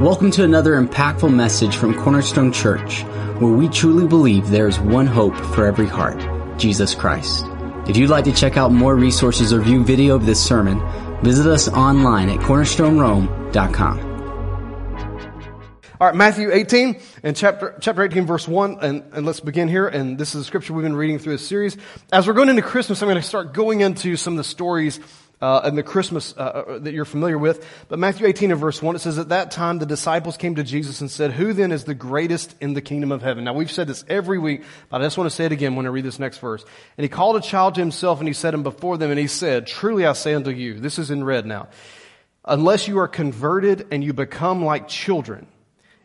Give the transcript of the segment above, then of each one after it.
Welcome to another impactful message from Cornerstone Church, where we truly believe there is one hope for every heart Jesus Christ. If you'd like to check out more resources or view video of this sermon, visit us online at cornerstonerome.com. All right, Matthew 18 and chapter, chapter 18, verse 1, and, and let's begin here. And this is the scripture we've been reading through this series. As we're going into Christmas, I'm going to start going into some of the stories uh, the Christmas uh, uh, that you're familiar with. But Matthew 18 and verse 1, it says, At that time the disciples came to Jesus and said, Who then is the greatest in the kingdom of heaven? Now we've said this every week, but I just want to say it again when I read this next verse. And he called a child to himself and he set him before them and he said, Truly I say unto you, this is in red now, unless you are converted and you become like children,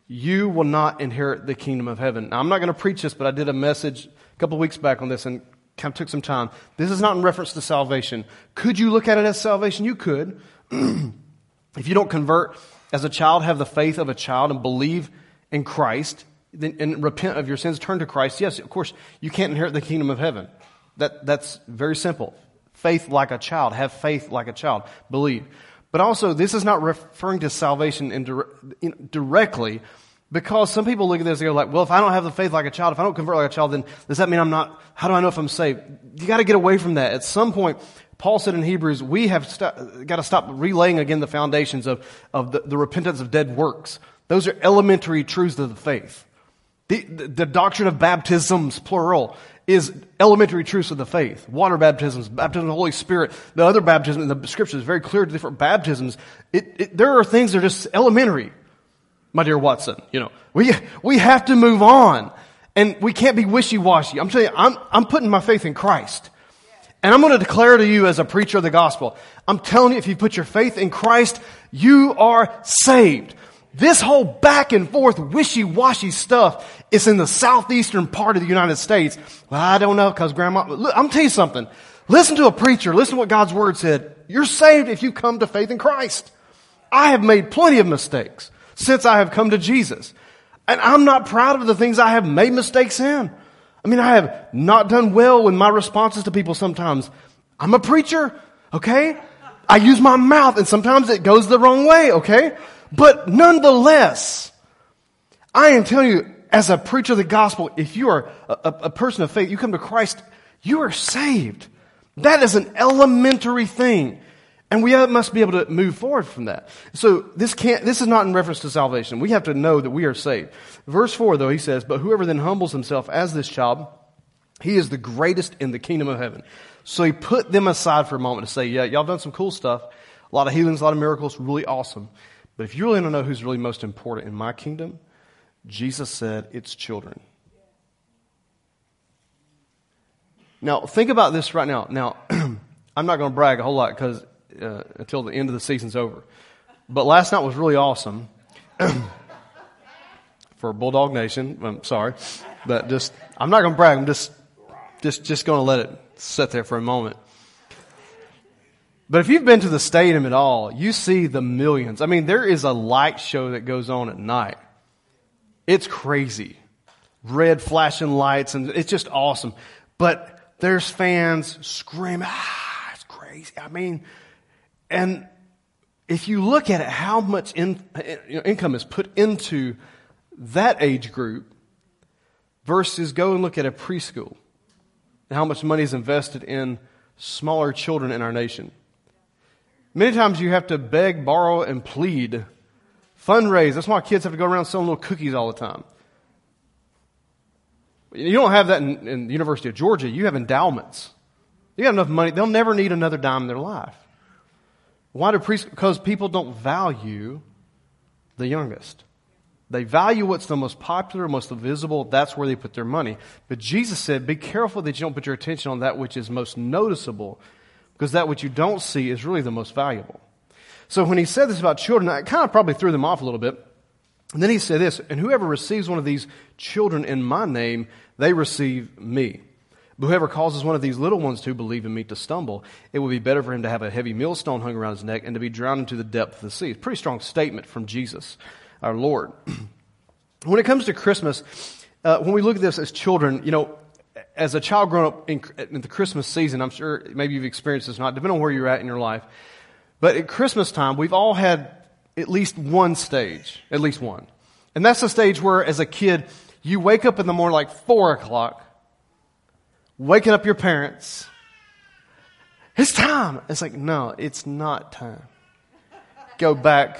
you will not inherit the kingdom of heaven. Now, I'm not going to preach this, but I did a message a couple of weeks back on this and kind of took some time. This is not in reference to salvation. Could you look at it as salvation? You could. if you don't convert as a child, have the faith of a child and believe in Christ then, and repent of your sins, turn to Christ, yes, of course, you can't inherit the kingdom of heaven. That, that's very simple. Faith like a child. Have faith like a child. Believe. But also, this is not referring to salvation in, directly because some people look at this and go like, well, if I don't have the faith like a child, if I don't convert like a child, then does that mean I'm not, how do I know if I'm saved? You gotta get away from that. At some point, Paul said in Hebrews, we have st- got to stop relaying again the foundations of, of the, the, repentance of dead works. Those are elementary truths of the faith. The, the, doctrine of baptisms, plural, is elementary truths of the faith. Water baptisms, baptism of the Holy Spirit, the other baptism in the scripture is very clear to different baptisms. It, it, there are things that are just elementary my dear Watson. You know, we, we have to move on and we can't be wishy-washy. I'm telling you, I'm, I'm putting my faith in Christ. And I'm going to declare to you as a preacher of the gospel, I'm telling you, if you put your faith in Christ, you are saved. This whole back and forth wishy-washy stuff is in the southeastern part of the United States. Well, I don't know because grandma, look, I'm tell you something. Listen to a preacher. Listen to what God's word said. You're saved if you come to faith in Christ. I have made plenty of mistakes since I have come to Jesus. And I'm not proud of the things I have made mistakes in. I mean, I have not done well with my responses to people sometimes. I'm a preacher, okay? I use my mouth and sometimes it goes the wrong way, okay? But nonetheless, I am telling you, as a preacher of the gospel, if you are a, a, a person of faith, you come to Christ, you are saved. That is an elementary thing. And we must be able to move forward from that. So this can't, this is not in reference to salvation. We have to know that we are saved. Verse 4 though, he says, But whoever then humbles himself as this child, he is the greatest in the kingdom of heaven. So he put them aside for a moment to say, yeah, y'all done some cool stuff. A lot of healings, a lot of miracles, really awesome. But if you really want to know who's really most important in my kingdom, Jesus said it's children. Now, think about this right now. Now, I'm not going to brag a whole lot because uh, until the end of the season's over. But last night was really awesome for Bulldog Nation. I'm sorry, but just I'm not going to brag. I'm just just just going to let it sit there for a moment. But if you've been to the stadium at all, you see the millions. I mean, there is a light show that goes on at night. It's crazy. Red flashing lights and it's just awesome. But there's fans screaming, ah, it's crazy. I mean, and if you look at it, how much in, you know, income is put into that age group versus go and look at a preschool and how much money is invested in smaller children in our nation. Many times you have to beg, borrow, and plead, fundraise. That's why kids have to go around selling little cookies all the time. You don't have that in, in the University of Georgia. You have endowments. You got enough money. They'll never need another dime in their life. Why do priests? Because people don't value the youngest. They value what's the most popular, most visible. That's where they put their money. But Jesus said, be careful that you don't put your attention on that which is most noticeable, because that which you don't see is really the most valuable. So when he said this about children, I kind of probably threw them off a little bit. And then he said this, and whoever receives one of these children in my name, they receive me. Whoever causes one of these little ones to believe in me to stumble, it would be better for him to have a heavy millstone hung around his neck and to be drowned into the depth of the sea. Pretty strong statement from Jesus, our Lord. when it comes to Christmas, uh, when we look at this as children, you know, as a child growing up in, in, the Christmas season, I'm sure maybe you've experienced this, not depending on where you're at in your life. But at Christmas time, we've all had at least one stage, at least one. And that's the stage where, as a kid, you wake up in the morning like four o'clock, waking up your parents. It's time. It's like, no, it's not time. Go back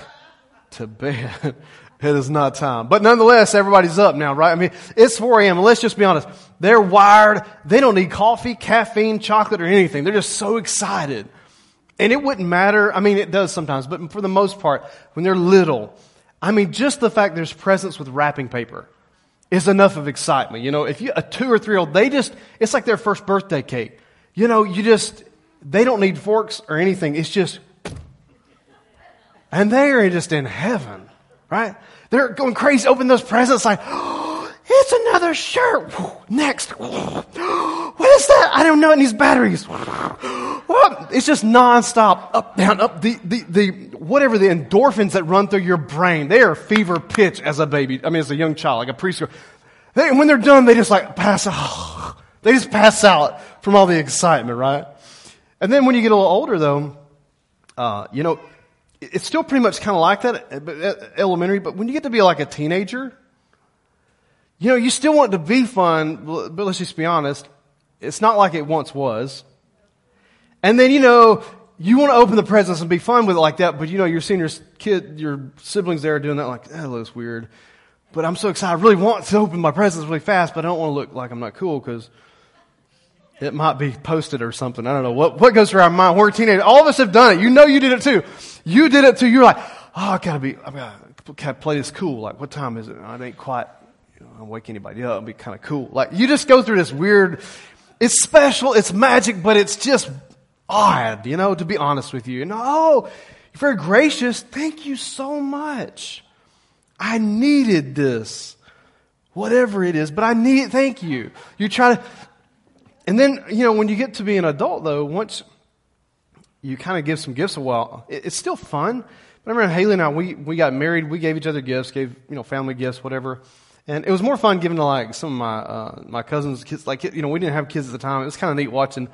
to bed. It is not time. But nonetheless, everybody's up now, right? I mean, it's 4 a.m. Let's just be honest. They're wired. They don't need coffee, caffeine, chocolate, or anything. They're just so excited. And it wouldn't matter. I mean, it does sometimes, but for the most part, when they're little, I mean, just the fact there's presents with wrapping paper is enough of excitement. You know, if you, a two or three year old, they just, it's like their first birthday cake. You know, you just, they don't need forks or anything. It's just, and they are just in heaven, right? They're going crazy, open those presents like, oh, it's another shirt. Next. What is that? I don't know. It needs batteries. It's just nonstop, up, down, up. The, the, the, whatever the endorphins that run through your brain, they are fever pitch as a baby. I mean, as a young child, like a preschool. They, when they're done, they just like pass out. They just pass out from all the excitement, right? And then when you get a little older, though, uh, you know, it's still pretty much kind of like that, uh, elementary, but when you get to be like a teenager, you know, you still want it to be fun, but let's just be honest, it's not like it once was. And then, you know, you want to open the presents and be fun with it like that, but you know, your senior kid, your siblings there doing that like, that looks weird. But I'm so excited. I really want to open my presents really fast, but I don't want to look like I'm not cool because it might be posted or something. I don't know what, what goes through our mind. We're teenagers. All of us have done it. You know you did it too. You did it too. You're like, oh, I gotta be, I gotta play this cool. Like, what time is it? Oh, I ain't quite, you know, wake anybody up. It'll be kind of cool. Like, you just go through this weird, it's special, it's magic, but it's just odd, you know, to be honest with you. And oh, you're very gracious. Thank you so much. I needed this. Whatever it is, but I need, thank you. You try to, and then, you know, when you get to be an adult, though, once you kind of give some gifts a while, it's still fun. But I remember Haley and I, we, we got married, we gave each other gifts, gave, you know, family gifts, whatever. And it was more fun giving to like some of my, uh, my cousins, kids, like, you know, we didn't have kids at the time. It was kind of neat watching,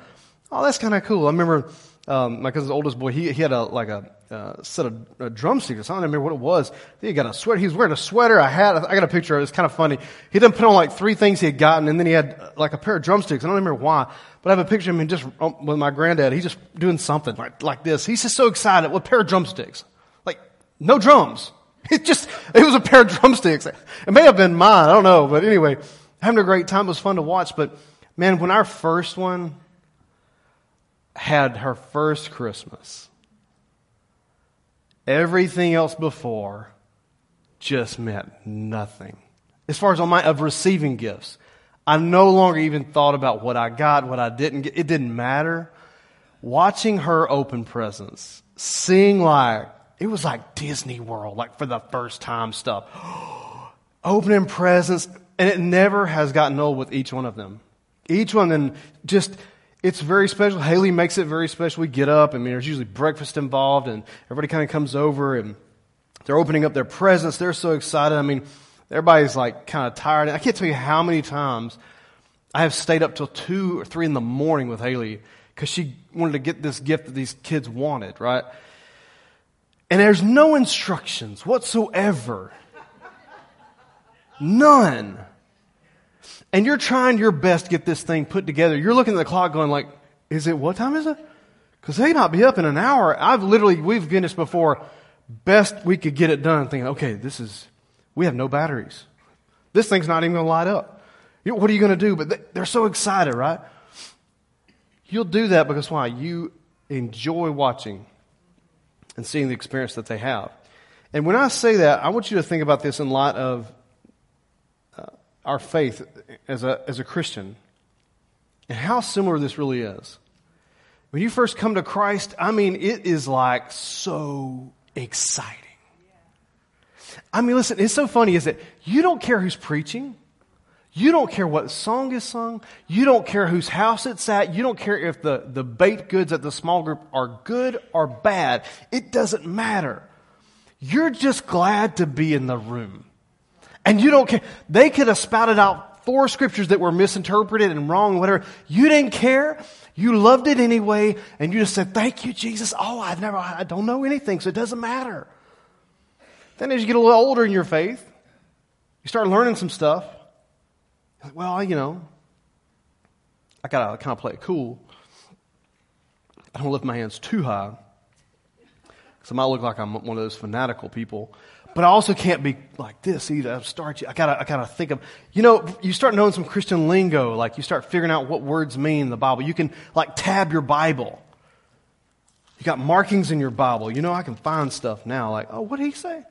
oh, that's kind of cool. I remember, um, my cousin's oldest boy, he, he had a, like a, uh, set of drumsticks. I don't remember what it was. He got a sweater. He was wearing a sweater, a hat. I got a picture of it. It's kind of funny. He didn't put on like three things he had gotten, and then he had uh, like a pair of drumsticks. I don't remember why, but I have a picture of him just um, with my granddad. He's just doing something like, like this. He's just so excited. What pair of drumsticks? Like no drums. It just it was a pair of drumsticks. It may have been mine. I don't know, but anyway, having a great time. It was fun to watch. But man, when our first one had her first Christmas Everything else before just meant nothing. As far as on my, of receiving gifts, I no longer even thought about what I got, what I didn't get. It didn't matter. Watching her open presents, seeing like, it was like Disney World, like for the first time stuff. Opening presents, and it never has gotten old with each one of them. Each one, and just it's very special. Haley makes it very special. We get up. I mean, there's usually breakfast involved, and everybody kind of comes over and they're opening up their presents. They're so excited. I mean, everybody's like kind of tired. I can't tell you how many times I have stayed up till two or three in the morning with Haley because she wanted to get this gift that these kids wanted, right? And there's no instructions whatsoever. None and you're trying your best to get this thing put together. You're looking at the clock going like, is it, what time is it? Cause they might be up in an hour. I've literally, we've been this before. Best we could get it done thinking, okay, this is, we have no batteries. This thing's not even going to light up. what are you going to do? But they're so excited, right? You'll do that because why? You enjoy watching and seeing the experience that they have. And when I say that, I want you to think about this in light of uh, our faith as a, as a Christian and how similar this really is. When you first come to Christ, I mean, it is like so exciting. I mean, listen, it's so funny is that you don't care who's preaching. You don't care what song is sung. You don't care whose house it's at. You don't care if the, the baked goods at the small group are good or bad. It doesn't matter. You're just glad to be in the room. And you don't care. They could have spouted out four scriptures that were misinterpreted and wrong, whatever. You didn't care. You loved it anyway, and you just said, Thank you, Jesus. Oh, I never, I don't know anything, so it doesn't matter. Then as you get a little older in your faith, you start learning some stuff. Like, well, you know, I gotta kind of play it cool. I don't lift my hands too high. Because I might look like I'm one of those fanatical people. But I also can't be like this either. I start, I gotta, I gotta think of, you know, you start knowing some Christian lingo, like you start figuring out what words mean in the Bible. You can like tab your Bible. You got markings in your Bible. You know, I can find stuff now like, oh, what did he say?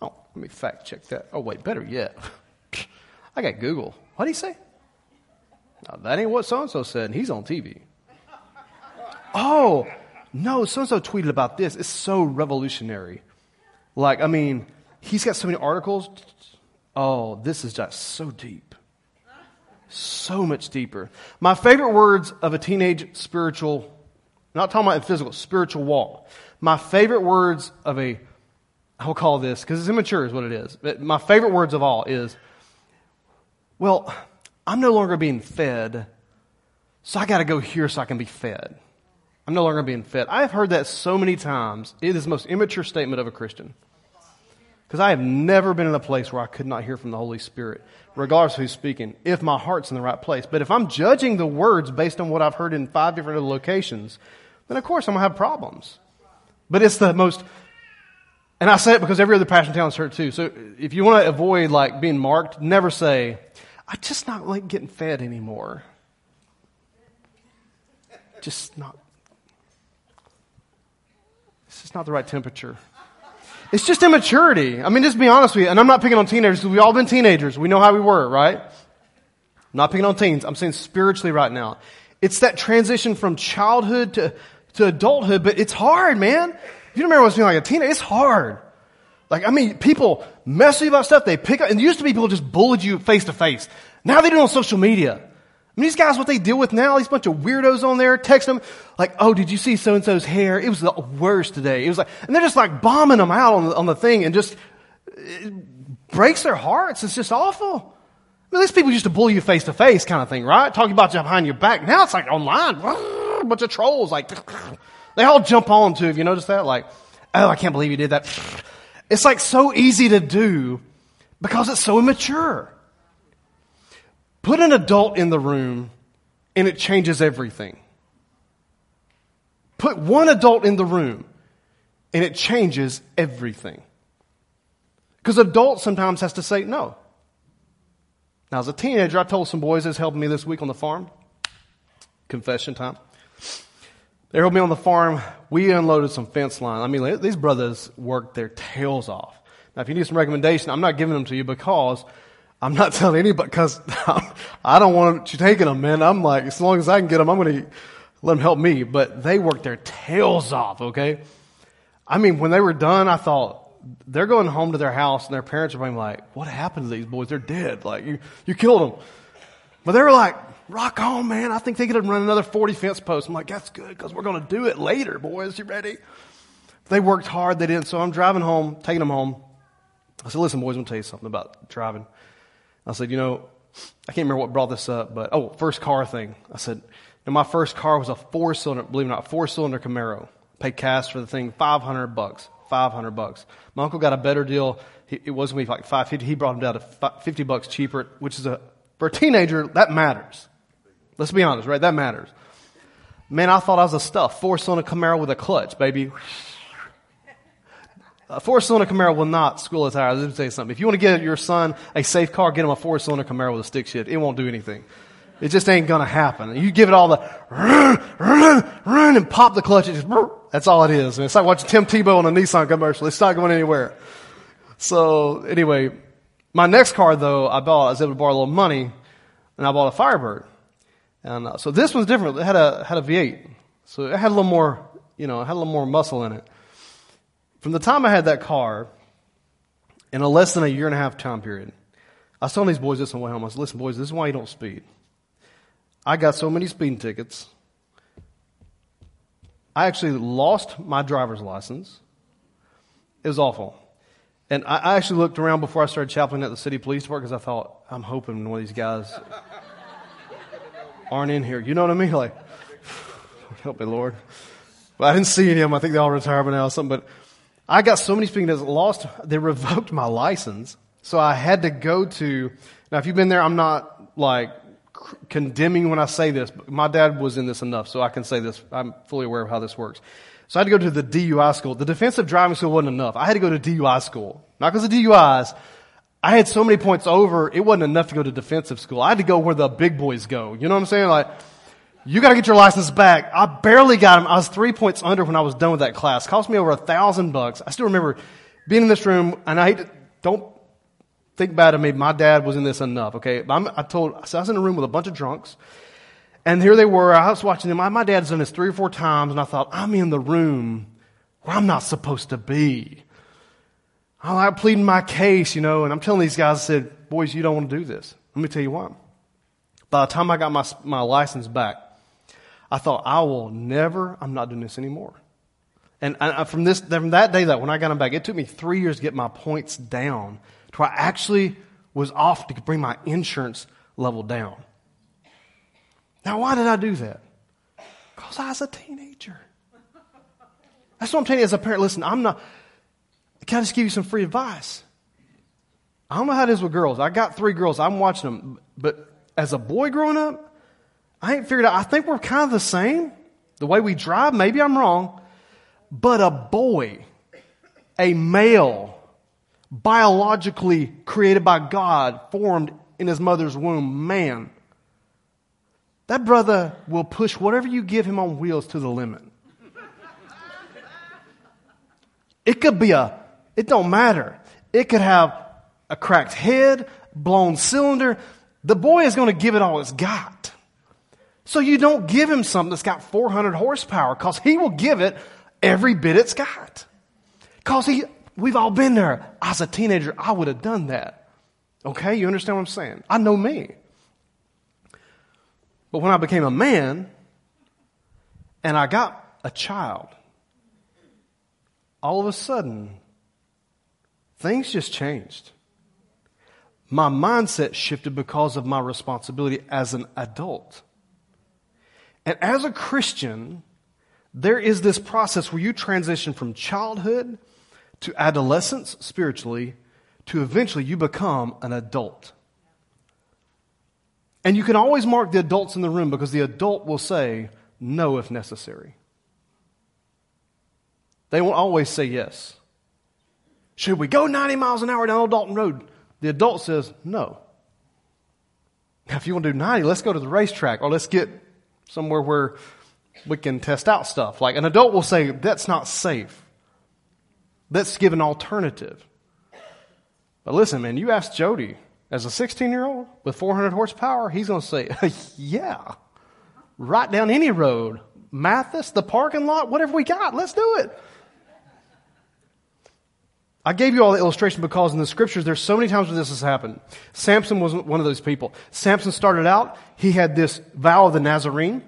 Oh, let me fact check that. Oh, wait, better yet. I got Google. What did he say? No, that ain't what so and so said, and he's on TV. Oh, no, so and so tweeted about this. It's so revolutionary. Like, I mean, he's got so many articles. Oh, this is just so deep. So much deeper. My favorite words of a teenage spiritual, not talking about physical, spiritual walk. My favorite words of a, I'll call this, because it's immature is what it is. But my favorite words of all is, well, I'm no longer being fed, so I got to go here so I can be fed. I'm no longer being fed. I have heard that so many times. It is the most immature statement of a Christian. Because I have never been in a place where I could not hear from the Holy Spirit, regardless of who's speaking, if my heart's in the right place. But if I'm judging the words based on what I've heard in five different locations, then of course I'm going to have problems. But it's the most, and I say it because every other passion has heard too. So if you want to avoid like being marked, never say, I just not like getting fed anymore. Just not it's just not the right temperature. It's just immaturity. I mean, just be honest with you, and I'm not picking on teenagers we've all been teenagers. We know how we were, right? I'm not picking on teens. I'm saying spiritually right now. It's that transition from childhood to, to adulthood, but it's hard, man. If you remember what it was feeling like a teenager, it's hard. Like, I mean, people mess with you about stuff, they pick up, and used to be people just bullied you face to face. Now they do it on social media. I mean, these guys, what they deal with now, these bunch of weirdos on there, text them, like, oh, did you see so and so's hair? It was the worst today. It was like, and they're just like bombing them out on the, on the thing and just, breaks their hearts. It's just awful. I mean, these people used to bully you face to face kind of thing, right? Talking about you behind your back. Now it's like online, a bunch of trolls, like, they all jump on too. Have you noticed that? Like, oh, I can't believe you did that. It's like so easy to do because it's so immature. Put an adult in the room and it changes everything. Put one adult in the room and it changes everything. Because adult sometimes has to say no. Now, as a teenager, I told some boys that's helping me this week on the farm. Confession time. They helped me on the farm. We unloaded some fence line. I mean, these brothers worked their tails off. Now, if you need some recommendation, I'm not giving them to you because I'm not telling anybody because I don't want you taking them, man. I'm like, as long as I can get them, I'm going to let them help me. But they worked their tails off, okay? I mean, when they were done, I thought, they're going home to their house and their parents are being like, what happened to these boys? They're dead. Like, you, you killed them. But they were like, rock on, man. I think they could have run another 40 fence posts. I'm like, that's good because we're going to do it later, boys. You ready? They worked hard. They didn't. So I'm driving home, taking them home. I said, listen, boys, I'm going to tell you something about driving. I said, you know, I can't remember what brought this up, but oh, first car thing. I said, now my first car was a four cylinder, believe it or not, four cylinder Camaro. Paid cash for the thing, 500 bucks. 500 bucks. My uncle got a better deal. He, it wasn't be like 550. He brought him down to 50 bucks cheaper, which is a, for a teenager, that matters. Let's be honest, right? That matters. Man, I thought I was a stuff. Four cylinder Camaro with a clutch, baby. A four cylinder Camaro will not school a tire. Let me tell you something. If you want to get your son a safe car, get him a four cylinder Camaro with a stick shift. It won't do anything. It just ain't gonna happen. You give it all the run, run, run, and pop the clutch. Just, that's all it is. And it's like watching Tim Tebow on a Nissan commercial. It's not going anywhere. So anyway, my next car though, I bought. I was able to borrow a little money, and I bought a Firebird. And uh, so this one's different. It had a had a V8, so it had a little more, you know, it had a little more muscle in it. From the time I had that car, in a less than a year and a half time period, I was telling these boys this on the way home. I said, listen, boys, this is why you don't speed. I got so many speeding tickets. I actually lost my driver's license. It was awful. And I actually looked around before I started chaplain at the city police department because I thought, I'm hoping one of these guys aren't in here. You know what I mean? Like, help me, Lord. But I didn't see any of them. I think they all retired by now or something. But I got so many speaking tests lost, they revoked my license. So I had to go to, now if you've been there, I'm not like condemning when I say this, but my dad was in this enough, so I can say this. I'm fully aware of how this works. So I had to go to the DUI school. The defensive driving school wasn't enough. I had to go to DUI school. Not because of DUIs. I had so many points over, it wasn't enough to go to defensive school. I had to go where the big boys go. You know what I'm saying? Like, you gotta get your license back. I barely got him. I was three points under when I was done with that class. Cost me over a thousand bucks. I still remember being in this room, and I hate to, don't think bad of me. My dad was in this enough, okay? I'm, i told, so I was in a room with a bunch of drunks, and here they were. I was watching them. My dad's done this three or four times, and I thought, I'm in the room where I'm not supposed to be. I'm like pleading my case, you know, and I'm telling these guys, I said, boys, you don't want to do this. Let me tell you why. By the time I got my, my license back, I thought, I will never, I'm not doing this anymore. And I, uh, from this, from that day that when I got them back, it took me three years to get my points down to where I actually was off to bring my insurance level down. Now, why did I do that? Because I was a teenager. That's what I'm telling you as a parent. Listen, I'm not, can I just give you some free advice? I don't know how it is with girls. I got three girls. I'm watching them. But as a boy growing up, I ain't figured out. I think we're kind of the same. The way we drive, maybe I'm wrong. But a boy, a male, biologically created by God, formed in his mother's womb, man, that brother will push whatever you give him on wheels to the limit. It could be a, it don't matter. It could have a cracked head, blown cylinder. The boy is going to give it all it's got. So you don't give him something that's got 400 horsepower because he will give it every bit it's got. Because he, we've all been there. As a teenager, I would have done that. Okay, you understand what I'm saying? I know me. But when I became a man and I got a child, all of a sudden, things just changed. My mindset shifted because of my responsibility as an adult. And as a Christian, there is this process where you transition from childhood to adolescence spiritually to eventually you become an adult. And you can always mark the adults in the room because the adult will say no if necessary. They won't always say yes. Should we go 90 miles an hour down Old Dalton Road? The adult says no. Now, if you want to do 90, let's go to the racetrack or let's get somewhere where we can test out stuff. Like an adult will say, that's not safe. Let's give an alternative. But listen, man, you ask Jody, as a 16 year old with 400 horsepower, he's going to say, yeah, right down any road. Mathis, the parking lot, whatever we got, let's do it. I gave you all the illustration because in the scriptures, there's so many times where this has happened. Samson wasn't one of those people. Samson started out, he had this vow of the Nazarene.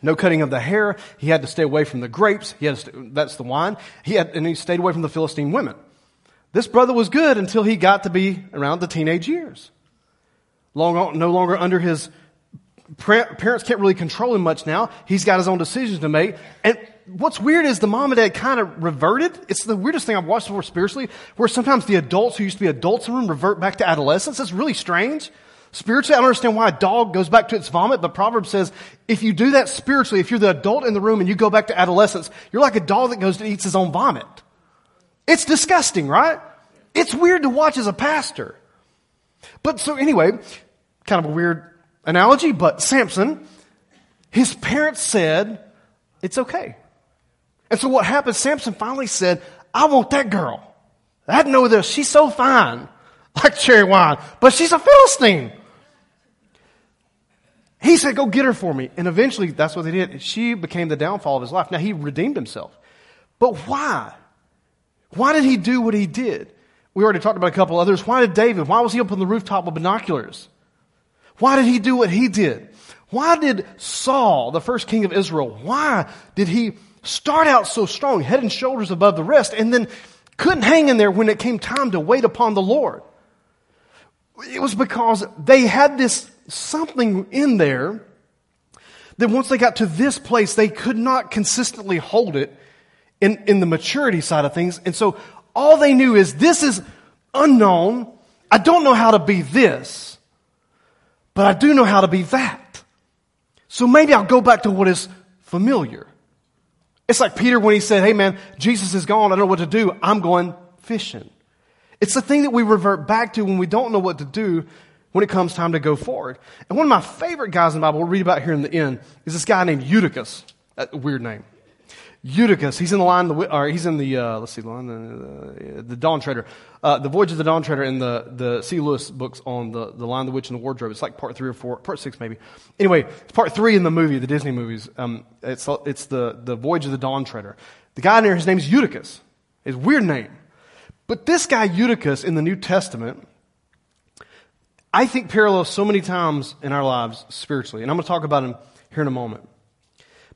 No cutting of the hair. He had to stay away from the grapes. He had to, that's the wine. He had, and he stayed away from the Philistine women. This brother was good until he got to be around the teenage years. Long, no longer under his parents can't really control him much now. He's got his own decisions to make. And what's weird is the mom and dad kind of reverted. It's the weirdest thing I've watched before spiritually, where sometimes the adults who used to be adults in the room revert back to adolescence. It's really strange. Spiritually, I don't understand why a dog goes back to its vomit, but Proverbs says, if you do that spiritually, if you're the adult in the room and you go back to adolescence, you're like a dog that goes to eats his own vomit. It's disgusting, right? It's weird to watch as a pastor. But so anyway, kind of a weird analogy, but Samson, his parents said, it's okay. And so what happened, Samson finally said, I want that girl. I know this. She's so fine, like cherry wine, but she's a Philistine. He said, go get her for me. And eventually that's what they did. She became the downfall of his life. Now he redeemed himself. But why? Why did he do what he did? We already talked about a couple others. Why did David? Why was he up on the rooftop with binoculars? Why did he do what he did? Why did Saul, the first king of Israel, why did he start out so strong, head and shoulders above the rest, and then couldn't hang in there when it came time to wait upon the Lord? It was because they had this something in there that once they got to this place, they could not consistently hold it in, in the maturity side of things. And so all they knew is this is unknown. I don't know how to be this, but I do know how to be that. So maybe I'll go back to what is familiar. It's like Peter when he said, Hey man, Jesus is gone. I don't know what to do. I'm going fishing. It's the thing that we revert back to when we don't know what to do when it comes time to go forward. And one of my favorite guys in the Bible we'll read about here in the end is this guy named Eutychus. A weird name. Eutychus, he's in the line, or he's in the, uh, let's see, line, the, the Dawn Treader, uh, the Voyage of the Dawn Treader in the, the C. Lewis books on the, the Lion, the Witch, and the Wardrobe. It's like part three or four, part six maybe. Anyway, it's part three in the movie, the Disney movies. Um, it's, it's the, the Voyage of the Dawn Treader. The guy in there, his name's Eutychus. His weird name. But this guy Eutychus in the New Testament, I think parallels so many times in our lives spiritually. And I'm going to talk about him here in a moment.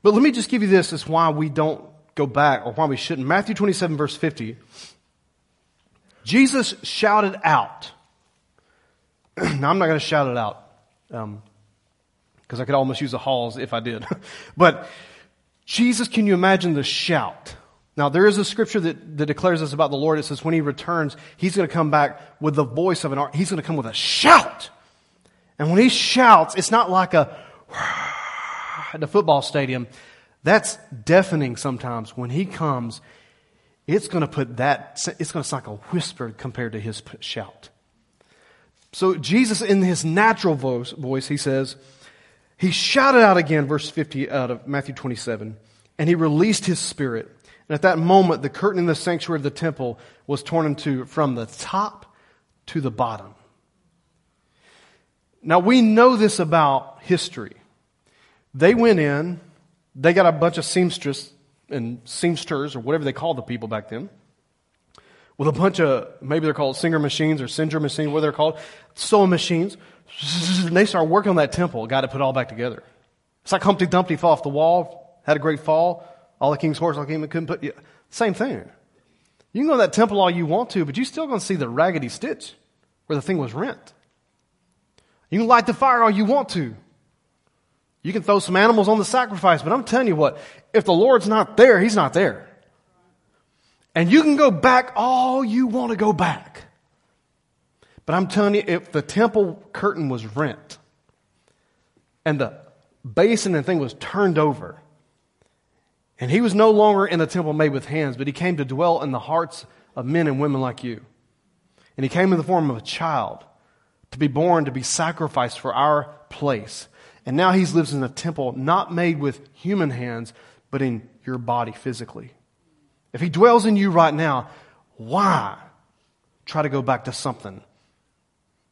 But let me just give you this as why we don't go back or why we shouldn't. Matthew 27 verse 50. Jesus shouted out. now I'm not going to shout it out. Um, because I could almost use the halls if I did. but Jesus, can you imagine the shout? Now, there is a scripture that, that declares this about the Lord. It says when he returns, he's going to come back with the voice of an. He's going to come with a shout. And when he shouts, it's not like a at the football stadium, that's deafening sometimes. When he comes, it's going to put that, it's going to sound like a whisper compared to his shout. So Jesus, in his natural voice, voice, he says, he shouted out again, verse 50 out of Matthew 27, and he released his spirit. And at that moment, the curtain in the sanctuary of the temple was torn in two from the top to the bottom. Now we know this about history. They went in, they got a bunch of seamstress and seamsters or whatever they called the people back then with a bunch of, maybe they're called singer machines or singer machines, what they're called, sewing machines. And they start working on that temple, got to put it all back together. It's like Humpty Dumpty fell off the wall, had a great fall, all the king's horse, all the king couldn't put, yeah, same thing. You can go to that temple all you want to, but you're still going to see the raggedy stitch where the thing was rent. You can light the fire all you want to. You can throw some animals on the sacrifice, but I'm telling you what, if the Lord's not there, He's not there. And you can go back all you want to go back. But I'm telling you, if the temple curtain was rent and the basin and thing was turned over, and he was no longer in a temple made with hands, but he came to dwell in the hearts of men and women like you. And he came in the form of a child to be born, to be sacrificed for our place. And now he lives in a temple not made with human hands, but in your body physically. If he dwells in you right now, why try to go back to something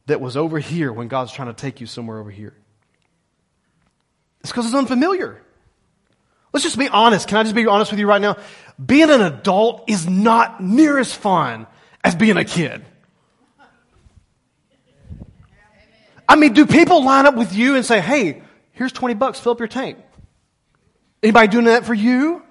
that was over here when God's trying to take you somewhere over here? It's because it's unfamiliar. Let's just be honest. Can I just be honest with you right now? Being an adult is not near as fun as being a kid. I mean, do people line up with you and say, hey, here's 20 bucks, fill up your tank? Anybody doing that for you?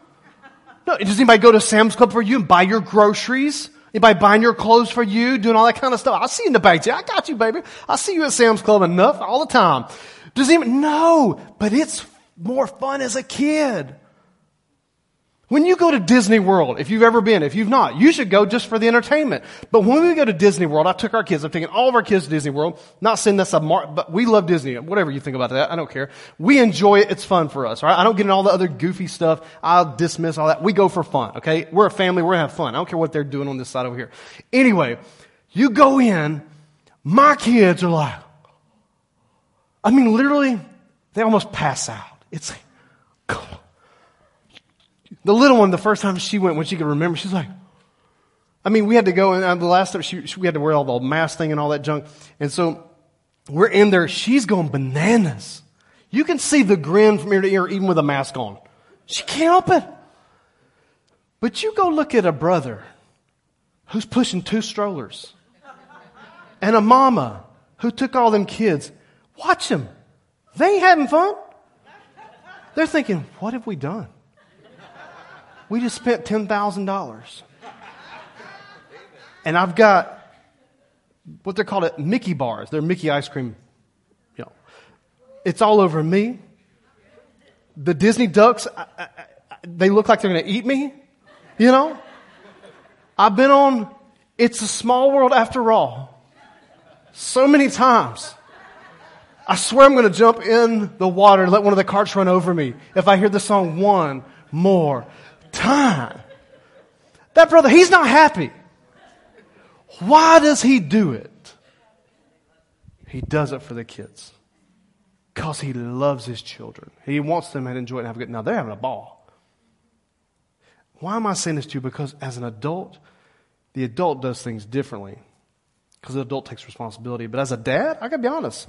No, does anybody go to Sam's Club for you and buy your groceries? Anybody buying your clothes for you, doing all that kind of stuff? I see you in the. Yeah, I got you, baby. I see you at Sam's Club enough all the time. Does anyone? No, but it's more fun as a kid. When you go to Disney World, if you've ever been, if you've not, you should go just for the entertainment. But when we go to Disney World, I took our kids, I'm taking all of our kids to Disney World, not saying that's a mark, but we love Disney, whatever you think about that, I don't care. We enjoy it, it's fun for us? I don't get in all the other goofy stuff, I'll dismiss all that. We go for fun, okay? We're a family, we're gonna have fun. I don't care what they're doing on this side over here. Anyway, you go in, my kids are like, I mean literally, they almost pass out. It's like, the little one, the first time she went, when she could remember, she's like, I mean, we had to go, and uh, the last time she, she, we had to wear all the mask thing and all that junk. And so we're in there. She's going bananas. You can see the grin from ear to ear, even with a mask on. She can't help it. But you go look at a brother who's pushing two strollers and a mama who took all them kids. Watch them. They ain't having fun. They're thinking, what have we done? We just spent $10,000. And I've got what they're called Mickey bars. They're Mickey ice cream. You know, it's all over me. The Disney ducks, I, I, I, they look like they're going to eat me. You know? I've been on It's a Small World After All so many times. I swear I'm going to jump in the water and let one of the carts run over me if I hear the song one more time. That brother, he's not happy. Why does he do it? He does it for the kids. Because he loves his children. He wants them to enjoy it and have a good. Now they're having a ball. Why am I saying this to you? Because as an adult, the adult does things differently. Because the adult takes responsibility. But as a dad, I gotta be honest.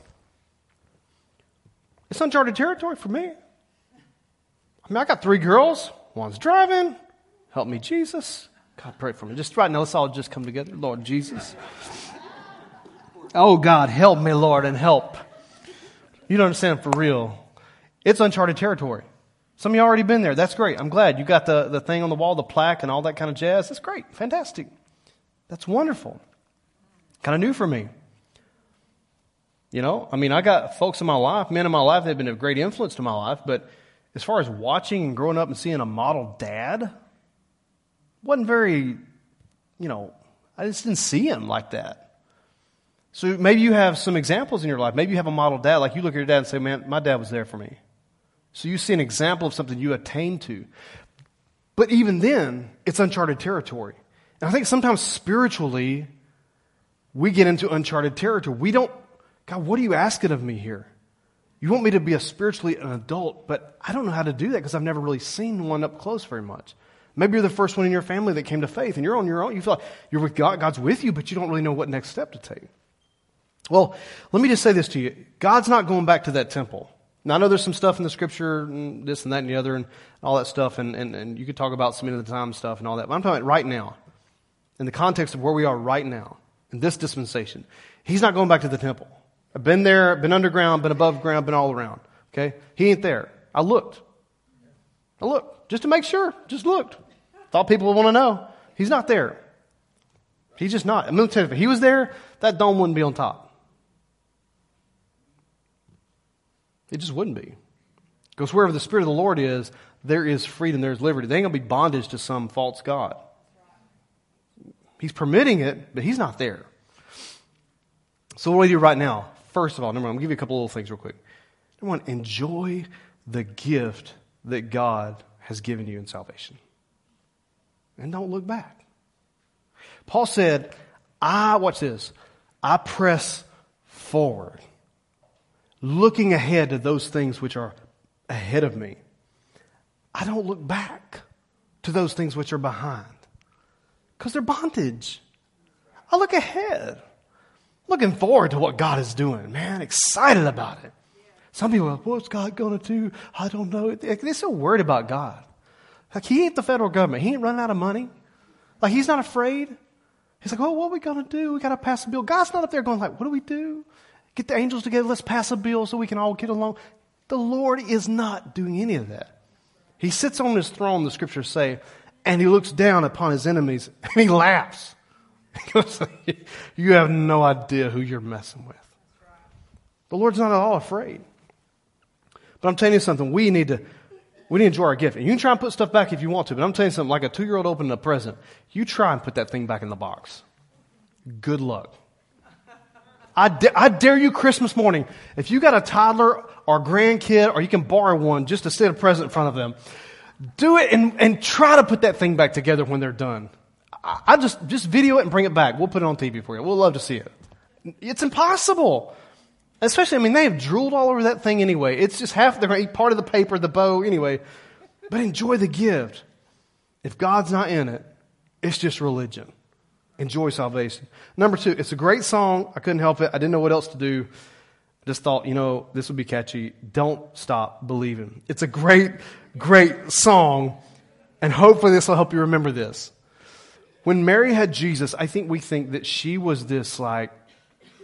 It's uncharted territory for me. I mean, I got three girls. One's driving. Help me, Jesus. God, pray for me. Just right now, let's all just come together. Lord Jesus. Oh, God, help me, Lord, and help. You don't understand for real. It's uncharted territory. Some of you already been there. That's great. I'm glad. You got the, the thing on the wall, the plaque, and all that kind of jazz. That's great. Fantastic. That's wonderful. Kind of new for me. You know, I mean, I got folks in my life, men in my life, they've been a great influence to my life, but as far as watching and growing up and seeing a model dad, wasn't very, you know, I just didn't see him like that. So maybe you have some examples in your life. Maybe you have a model dad, like you look at your dad and say, man, my dad was there for me. So you see an example of something you attained to. But even then, it's uncharted territory. And I think sometimes spiritually, we get into uncharted territory. We don't, God, what are you asking of me here? You want me to be a spiritually an adult, but I don't know how to do that because I've never really seen one up close very much. Maybe you're the first one in your family that came to faith and you're on your own. You feel like you're with God, God's with you, but you don't really know what next step to take. Well, let me just say this to you. God's not going back to that temple. Now, I know there's some stuff in the scripture, and this and that and the other, and all that stuff, and, and, and you could talk about some of the time stuff and all that, but I'm talking right now, in the context of where we are right now, in this dispensation. He's not going back to the temple. I've been there, been underground, been above ground, been all around. Okay? He ain't there. I looked. I looked. Just to make sure. Just looked. Thought people would want to know. He's not there. He's just not. I'm going to tell you, if he was there, that dome wouldn't be on top. It just wouldn't be. Because wherever the Spirit of the Lord is, there is freedom, there's liberty. There ain't going to be bondage to some false God. He's permitting it, but he's not there. So what do we do right now? First of all, number one, I'm going to give you a couple little things real quick. Number one, enjoy the gift that God has given you in salvation. And don't look back. Paul said, I, watch this, I press forward looking ahead to those things which are ahead of me. I don't look back to those things which are behind because they're bondage. I look ahead, looking forward to what God is doing, man, excited about it. Some people are, like, what's God going to do? I don't know. They're so worried about God. Like, he ain't the federal government. He ain't running out of money. Like, he's not afraid. He's like, oh, what are we going to do? We got to pass a bill. God's not up there going like, what do we do? Get the angels together. Let's pass a bill so we can all get along. The Lord is not doing any of that. He sits on his throne, the scriptures say, and he looks down upon his enemies and he laughs. you have no idea who you're messing with. The Lord's not at all afraid. But I'm telling you something, we need to we need to enjoy our gift. And you can try and put stuff back if you want to, but I'm telling you something, like a two year old opening a present, you try and put that thing back in the box. Good luck. I, da- I dare you Christmas morning, if you got a toddler or grandkid, or you can borrow one just to sit a present in front of them, do it and, and try to put that thing back together when they're done. I, just, just video it and bring it back. We'll put it on TV for you. We'll love to see it. It's impossible. Especially, I mean, they have drooled all over that thing anyway. It's just half the part of the paper, the bow, anyway. But enjoy the gift. If God's not in it, it's just religion enjoy salvation. Number two, it's a great song. I couldn't help it. I didn't know what else to do. Just thought, you know, this would be catchy. Don't stop believing. It's a great, great song. And hopefully this will help you remember this. When Mary had Jesus, I think we think that she was this like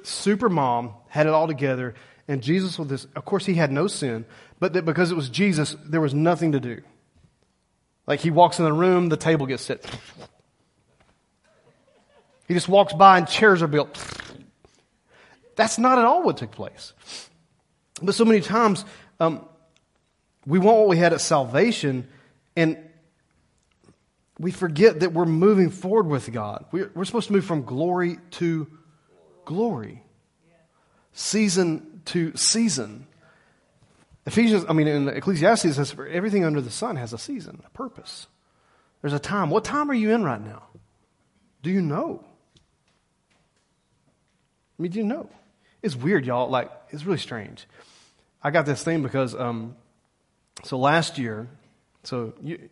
super mom, had it all together, and Jesus was this, of course he had no sin, but that because it was Jesus, there was nothing to do. Like he walks in the room, the table gets set. He just walks by and chairs are built. That's not at all what took place. But so many times, um, we want what we had at salvation, and we forget that we're moving forward with God. We're, supposed to move from glory to glory, season to season. Ephesians, I mean, in Ecclesiastes says everything under the sun has a season, a purpose. There's a time. What time are you in right now? Do you know? I mean, do you know? It's weird, y'all. Like, it's really strange. I got this thing because, um, so last year, so you,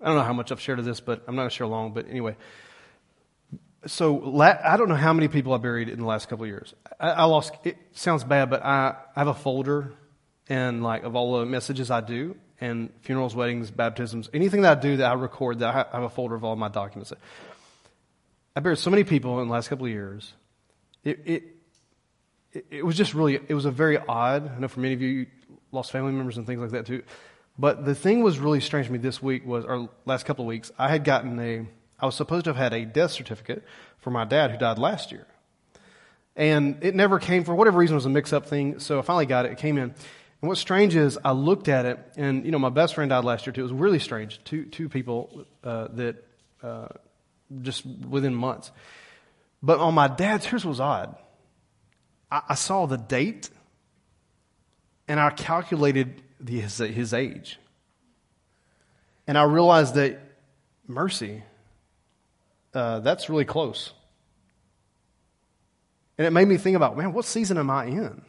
I don't know how much I've shared of this, but I'm not share long. But anyway, so la- I don't know how many people I buried in the last couple of years. I, I lost. It sounds bad, but I, I have a folder and like of all the messages I do and funerals, weddings, baptisms, anything that I do that I record. That I have a folder of all my documents. I buried so many people in the last couple of years. It, it it was just really it was a very odd. I know for many of you, you lost family members and things like that too. But the thing was really strange to me this week was, or last couple of weeks, I had gotten a, I was supposed to have had a death certificate for my dad who died last year. And it never came, for whatever reason, it was a mix up thing. So I finally got it. It came in. And what's strange is I looked at it, and, you know, my best friend died last year too. It was really strange. Two, two people uh, that uh, just within months. But on my dad's, here's what was odd I, I saw the date, and I calculated his, his age. And I realized that mercy, uh, that's really close. And it made me think about, man, what season am I in?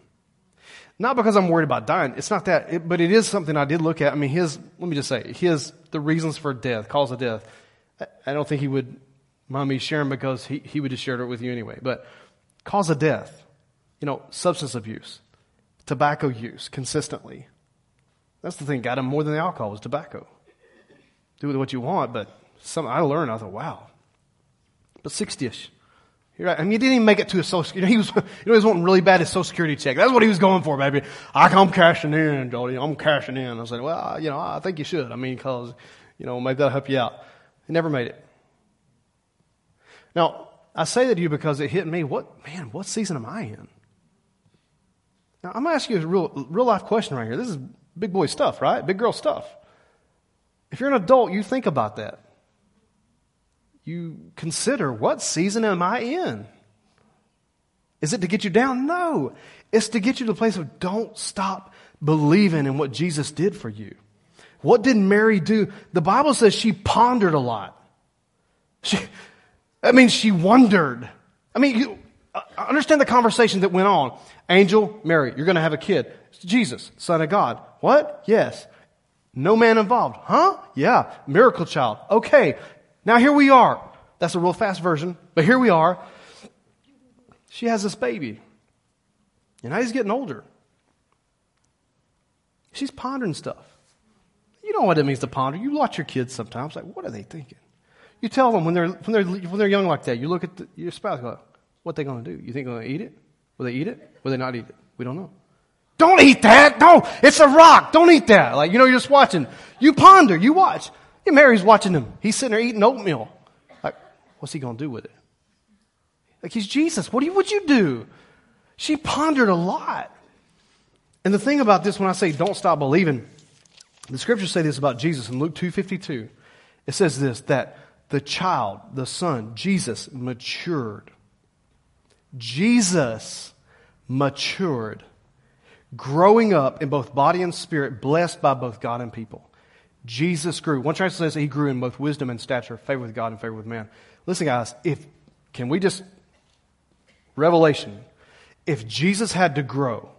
Not because I'm worried about dying. It's not that, it, but it is something I did look at. I mean, his, let me just say, his, the reasons for death, cause of death, I, I don't think he would mind me sharing because he, he would just share it with you anyway. But cause of death, you know, substance abuse, tobacco use consistently, that's the thing got him more than the alcohol was tobacco. Do with what you want, but some I learned. I thought, wow. But sixty-ish. You're right. I mean, he didn't even make it to a social. You know, he was. You know, he was wanting really bad his social security check. That's what he was going for, baby. I come cashing in, Jody. I'm cashing in. I said, well, you know, I think you should. I mean, because, you know, maybe that'll help you out. He never made it. Now, I say that to you because it hit me. What man? What season am I in? Now, I'm going to ask you a real, real life question right here. This is big boy stuff, right? Big girl stuff. If you're an adult, you think about that. You consider what season am I in? Is it to get you down? No. It's to get you to the place of don't stop believing in what Jesus did for you. What did Mary do? The Bible says she pondered a lot. She, I mean, she wondered. I mean, you uh, understand the conversation that went on. Angel, Mary, you're going to have a kid. It's Jesus, Son of God. What? Yes. No man involved. Huh? Yeah. Miracle child. Okay. Now here we are. That's a real fast version, but here we are. She has this baby. And now he's getting older. She's pondering stuff. You know what it means to ponder. You watch your kids sometimes, like, what are they thinking? You tell them when they're, when they're, when they're young like that, you look at the, your spouse, go, what they going to do? You think they're going to eat it? Will they eat it? Will they not eat it? We don't know. Don't eat that. No, it's a rock. Don't eat that. Like, you know, you're just watching. You ponder, you watch. Your Mary's watching him. He's sitting there eating oatmeal. Like, what's he going to do with it? Like, he's Jesus. What do would you do? She pondered a lot. And the thing about this, when I say don't stop believing, the scriptures say this about Jesus in Luke 2.52. It says this, that the child, the son, Jesus matured. Jesus matured growing up in both body and spirit, blessed by both God and people. Jesus grew. One translation says he grew in both wisdom and stature, favor with God and favor with man. Listen, guys, if can we just revelation? If Jesus had to grow,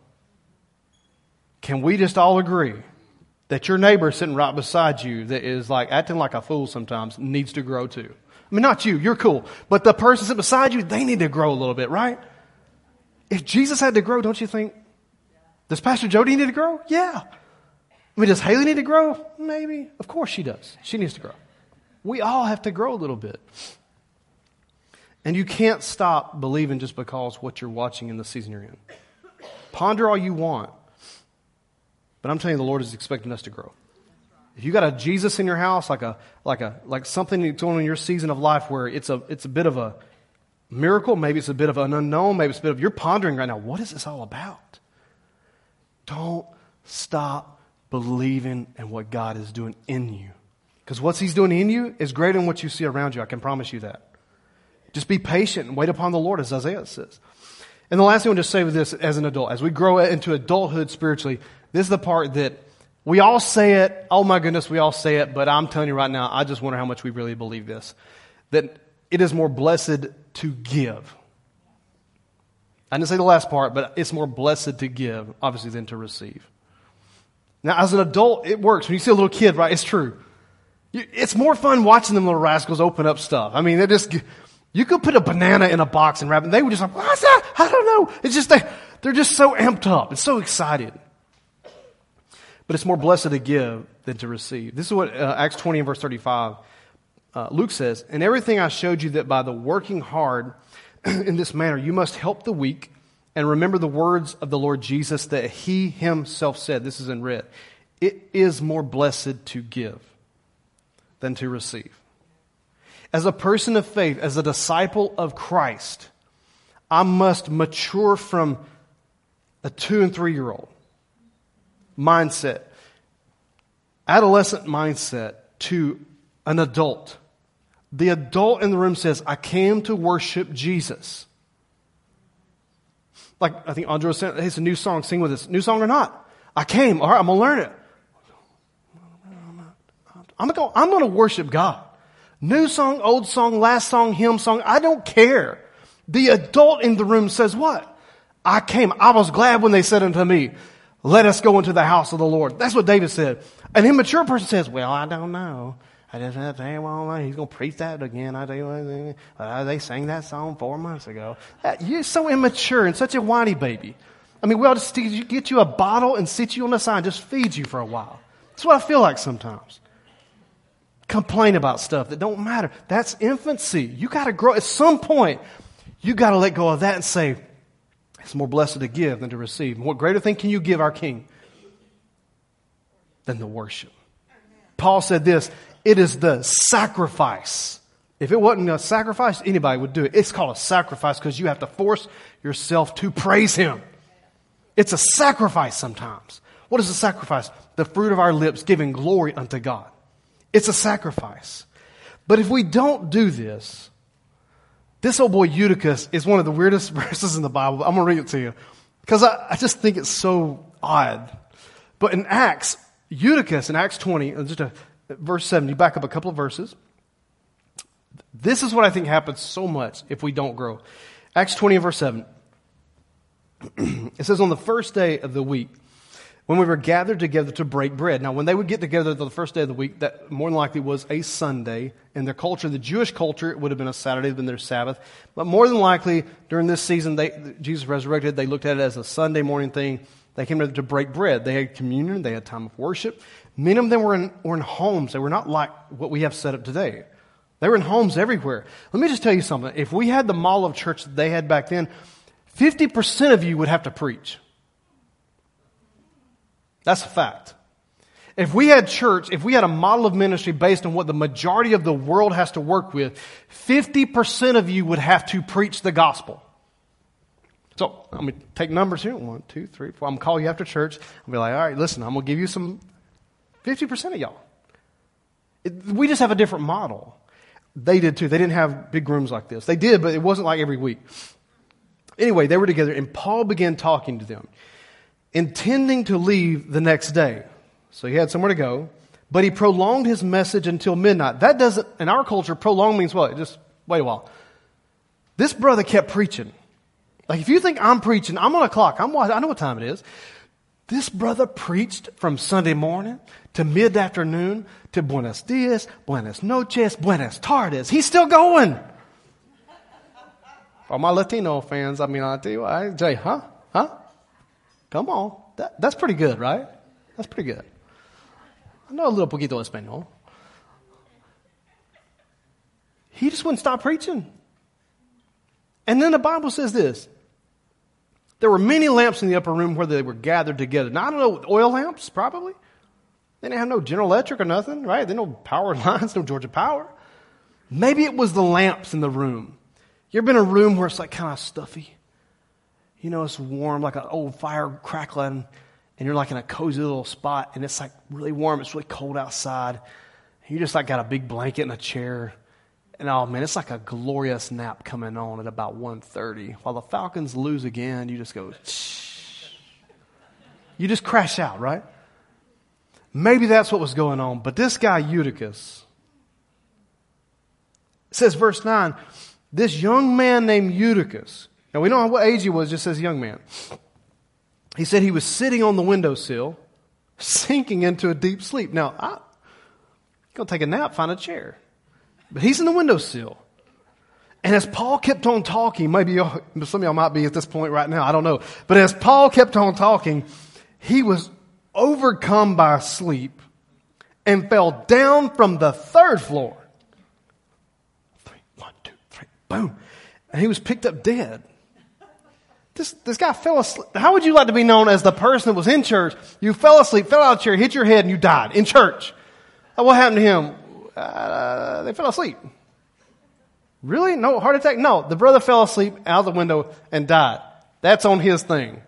can we just all agree that your neighbor sitting right beside you that is like acting like a fool sometimes needs to grow too? I mean, not you, you're cool. But the person sitting beside you, they need to grow a little bit, right? If Jesus had to grow, don't you think does Pastor Jody need to grow? Yeah. I mean, does Haley need to grow? Maybe. Of course she does. She needs to grow. We all have to grow a little bit. And you can't stop believing just because what you're watching in the season you're in. Ponder all you want. But I'm telling you, the Lord is expecting us to grow. If you got a Jesus in your house, like a like a like something that's going on in your season of life where it's a it's a bit of a miracle, maybe it's a bit of an unknown, maybe it's a bit of you're pondering right now, what is this all about? Don't stop believing in what God is doing in you. Because what he's doing in you is greater than what you see around you. I can promise you that. Just be patient and wait upon the Lord, as Isaiah says. And the last thing I want to say with this as an adult, as we grow into adulthood spiritually, this is the part that we all say it. Oh my goodness, we all say it, but I'm telling you right now, I just wonder how much we really believe this. That it is more blessed to give. I didn't say the last part, but it's more blessed to give, obviously, than to receive. Now, as an adult, it works. When you see a little kid, right, it's true. It's more fun watching them little rascals open up stuff. I mean, they just, you could put a banana in a box and wrap it, and they would just like, what's that? I don't know. It's just, they, they're just so amped up and so excited. But it's more blessed to give than to receive. This is what uh, Acts 20 and verse 35, uh, Luke says, And everything I showed you that by the working hard in this manner, you must help the weak and remember the words of the Lord Jesus that he himself said. This is in red. It is more blessed to give than to receive. As a person of faith, as a disciple of Christ, I must mature from a two and three year old mindset, adolescent mindset, to an adult. The adult in the room says, I came to worship Jesus. Like I think Andre said, hey, it's a new song, sing with us. New song or not? I came, all right, I'm gonna learn it. I'm gonna, I'm gonna worship God. New song, old song, last song, hymn song, I don't care. The adult in the room says what? I came. I was glad when they said unto me, let us go into the house of the Lord. That's what David said. An immature person says, well, I don't know. I just have to well, he's going to preach that again. I do. Uh, they sang that song four months ago. You're so immature and such a whiny baby. I mean, we ought to get you a bottle and sit you on the side, just feed you for a while. That's what I feel like sometimes complain about stuff that don't matter. That's infancy. You got to grow. At some point, you got to let go of that and say, it's more blessed to give than to receive. What greater thing can you give our King than the worship? Paul said this it is the sacrifice. If it wasn't a sacrifice, anybody would do it. It's called a sacrifice because you have to force yourself to praise Him. It's a sacrifice sometimes. What is a sacrifice? The fruit of our lips giving glory unto God. It's a sacrifice. But if we don't do this, this old boy Eutychus is one of the weirdest verses in the Bible. I'm going to read it to you because I, I, just think it's so odd. But in Acts, Eutychus in Acts 20, uh, just a, verse 7, you back up a couple of verses. This is what I think happens so much if we don't grow. Acts 20 verse 7. it says, On the first day of the week, when we were gathered together to break bread. Now, when they would get together the first day of the week, that more than likely was a Sunday. In their culture, the Jewish culture, it would have been a Saturday, it would have been their Sabbath. But more than likely, during this season, they, Jesus resurrected, they looked at it as a Sunday morning thing. They came together to break bread. They had communion, they had time of worship. Many of them were in, were in homes. They were not like what we have set up today. They were in homes everywhere. Let me just tell you something. If we had the model of church that they had back then, 50% of you would have to preach. That's a fact. If we had church, if we had a model of ministry based on what the majority of the world has to work with, 50% of you would have to preach the gospel. So, I'm going to take numbers here. One, two, three, four. I'm going to call you after church. I'll be like, all right, listen, I'm going to give you some 50% of y'all. It, we just have a different model. They did too. They didn't have big rooms like this. They did, but it wasn't like every week. Anyway, they were together, and Paul began talking to them intending to leave the next day. So he had somewhere to go, but he prolonged his message until midnight. That doesn't, in our culture, prolong means what? Just wait a while. This brother kept preaching. Like if you think I'm preaching, I'm on a clock. I'm I know what time it is. This brother preached from Sunday morning to mid afternoon to Buenos Dias, Buenas noches, Buenas tardes. He's still going. For my Latino fans, I mean, I tell you what, Jay, huh? Huh? Come on. That, that's pretty good, right? That's pretty good. I know a little poquito español. He just wouldn't stop preaching. And then the Bible says this. There were many lamps in the upper room where they were gathered together. Now, I don't know, oil lamps, probably. They didn't have no General Electric or nothing, right? They no power lines, no Georgia Power. Maybe it was the lamps in the room. You ever been in a room where it's like kind of stuffy? you know, it's warm, like an old fire crackling, and you're like in a cozy little spot, and it's like really warm. It's really cold outside. You just like got a big blanket and a chair. And oh man, it's like a glorious nap coming on at about 1.30. While the Falcons lose again, you just go, Shh. you just crash out, right? Maybe that's what was going on. But this guy, Eutychus, says verse 9, this young man named Eutychus, now we don't know what age he was, just says young man. He said he was sitting on the windowsill, sinking into a deep sleep. Now, I, go take a nap, find a chair. But he's in the windowsill. And as Paul kept on talking, maybe some of y'all might be at this point right now, I don't know. But as Paul kept on talking, he was overcome by sleep and fell down from the third floor. Three, one, two, three, boom. And he was picked up dead. This, this guy fell asleep. How would you like to be known as the person that was in church? You fell asleep, fell out of chair, hit your head, and you died in church. What happened to him? Uh, they fell asleep. Really? No heart attack? No. The brother fell asleep out of the window and died. That's on his thing.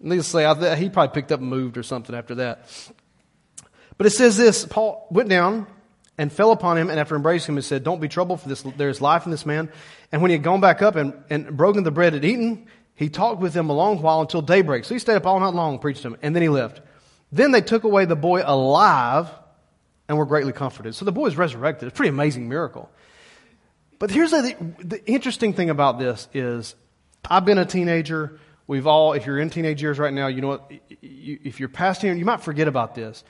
Needless to say, he probably picked up and moved or something after that. But it says this Paul went down and fell upon him, and after embracing him, he said, Don't be troubled, for this, there is life in this man. And when he had gone back up and, and broken the bread and eaten, he talked with them a long while until daybreak. So he stayed up all night long, preached to him, and then he left. Then they took away the boy alive and were greatly comforted. So the boy is resurrected. It's a pretty amazing miracle. But here's the, the interesting thing about this is I've been a teenager. We've all, if you're in teenage years right now, you know what? If you're past here, you might forget about this.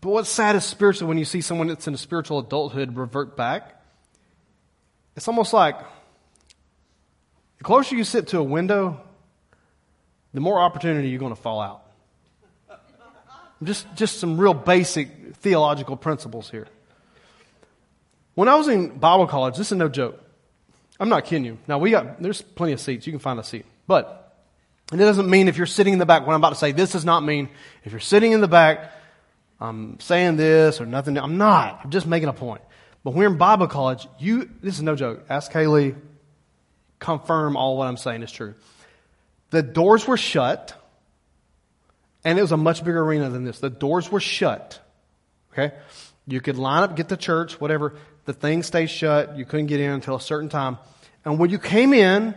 But what's sad is spiritually when you see someone that's in a spiritual adulthood revert back. It's almost like the closer you sit to a window, the more opportunity you're going to fall out. Just, just some real basic theological principles here. When I was in Bible college, this is no joke. I'm not kidding you. Now we got there's plenty of seats. You can find a seat. But and it doesn't mean if you're sitting in the back, what I'm about to say, this does not mean if you're sitting in the back, I'm saying this or nothing. I'm not. I'm just making a point. But we're in Bible college, you, this is no joke. Ask Kaylee, confirm all what I'm saying is true. The doors were shut, and it was a much bigger arena than this. The doors were shut. Okay? You could line up, get to church, whatever. The thing stayed shut. You couldn't get in until a certain time. And when you came in,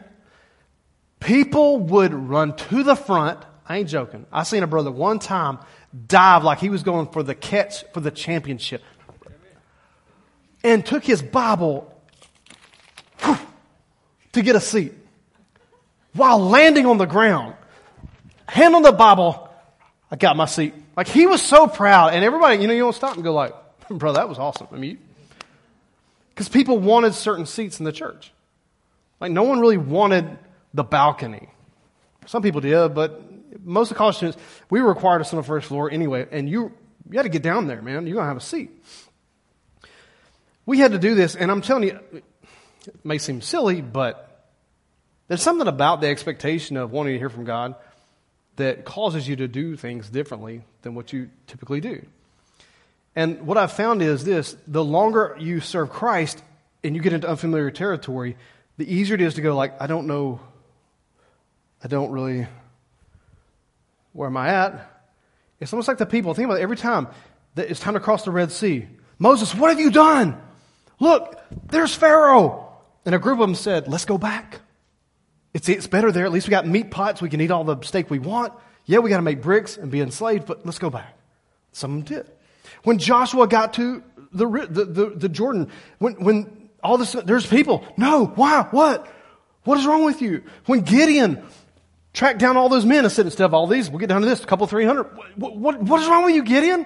people would run to the front. I ain't joking. I seen a brother one time dive like he was going for the catch for the championship. And took his Bible whew, to get a seat while landing on the ground. Hand on the Bible, I got my seat. Like he was so proud, and everybody, you know, you don't stop and go like, bro, that was awesome. I mean, because people wanted certain seats in the church. Like, no one really wanted the balcony. Some people did, but most of the college students, we were required to sit on the first floor anyway, and you, you had to get down there, man. You're to have a seat. We had to do this, and I'm telling you, it may seem silly, but there's something about the expectation of wanting to hear from God that causes you to do things differently than what you typically do. And what I've found is this the longer you serve Christ and you get into unfamiliar territory, the easier it is to go, like, I don't know, I don't really, where am I at? It's almost like the people, think about it, every time that it's time to cross the Red Sea. Moses, what have you done? Look, there's Pharaoh. And a group of them said, let's go back. It's, it's better there. At least we got meat pots. We can eat all the steak we want. Yeah, we got to make bricks and be enslaved, but let's go back. Some of did. When Joshua got to the, the, the, the Jordan, when, when all this, there's people. No, why? What? What is wrong with you? When Gideon tracked down all those men and said, instead of all these, we'll get down to this, a couple, three hundred. What, what, what is wrong with you, Gideon?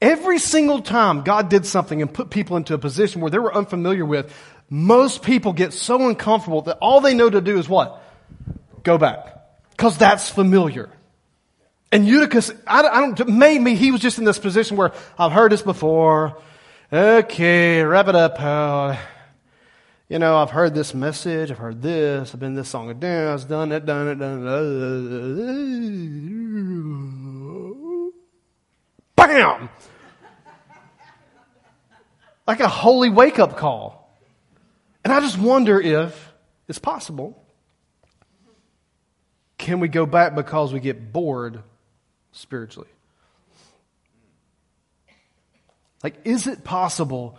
Every single time God did something and put people into a position where they were unfamiliar with, most people get so uncomfortable that all they know to do is what? Go back. Cause that's familiar. And Eutychus, I, I don't, maybe he was just in this position where I've heard this before. Okay, wrap it up, pal. You know, I've heard this message, I've heard this, I've been this song and dance, done it, done it, done it. Bam! Like a holy wake up call. And I just wonder if it's possible. Can we go back because we get bored spiritually. Like, is it possible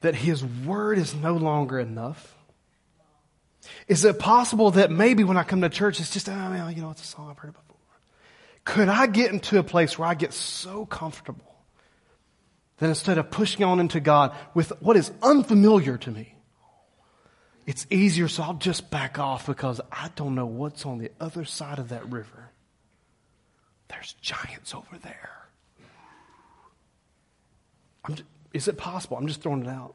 that His Word is no longer enough? Is it possible that maybe when I come to church, it's just, oh, man, you know, it's a song I've heard before? Could I get into a place where I get so comfortable that instead of pushing on into God with what is unfamiliar to me, it's easier, so I'll just back off because I don't know what's on the other side of that river. There's giants over there. Just, is it possible? I'm just throwing it out.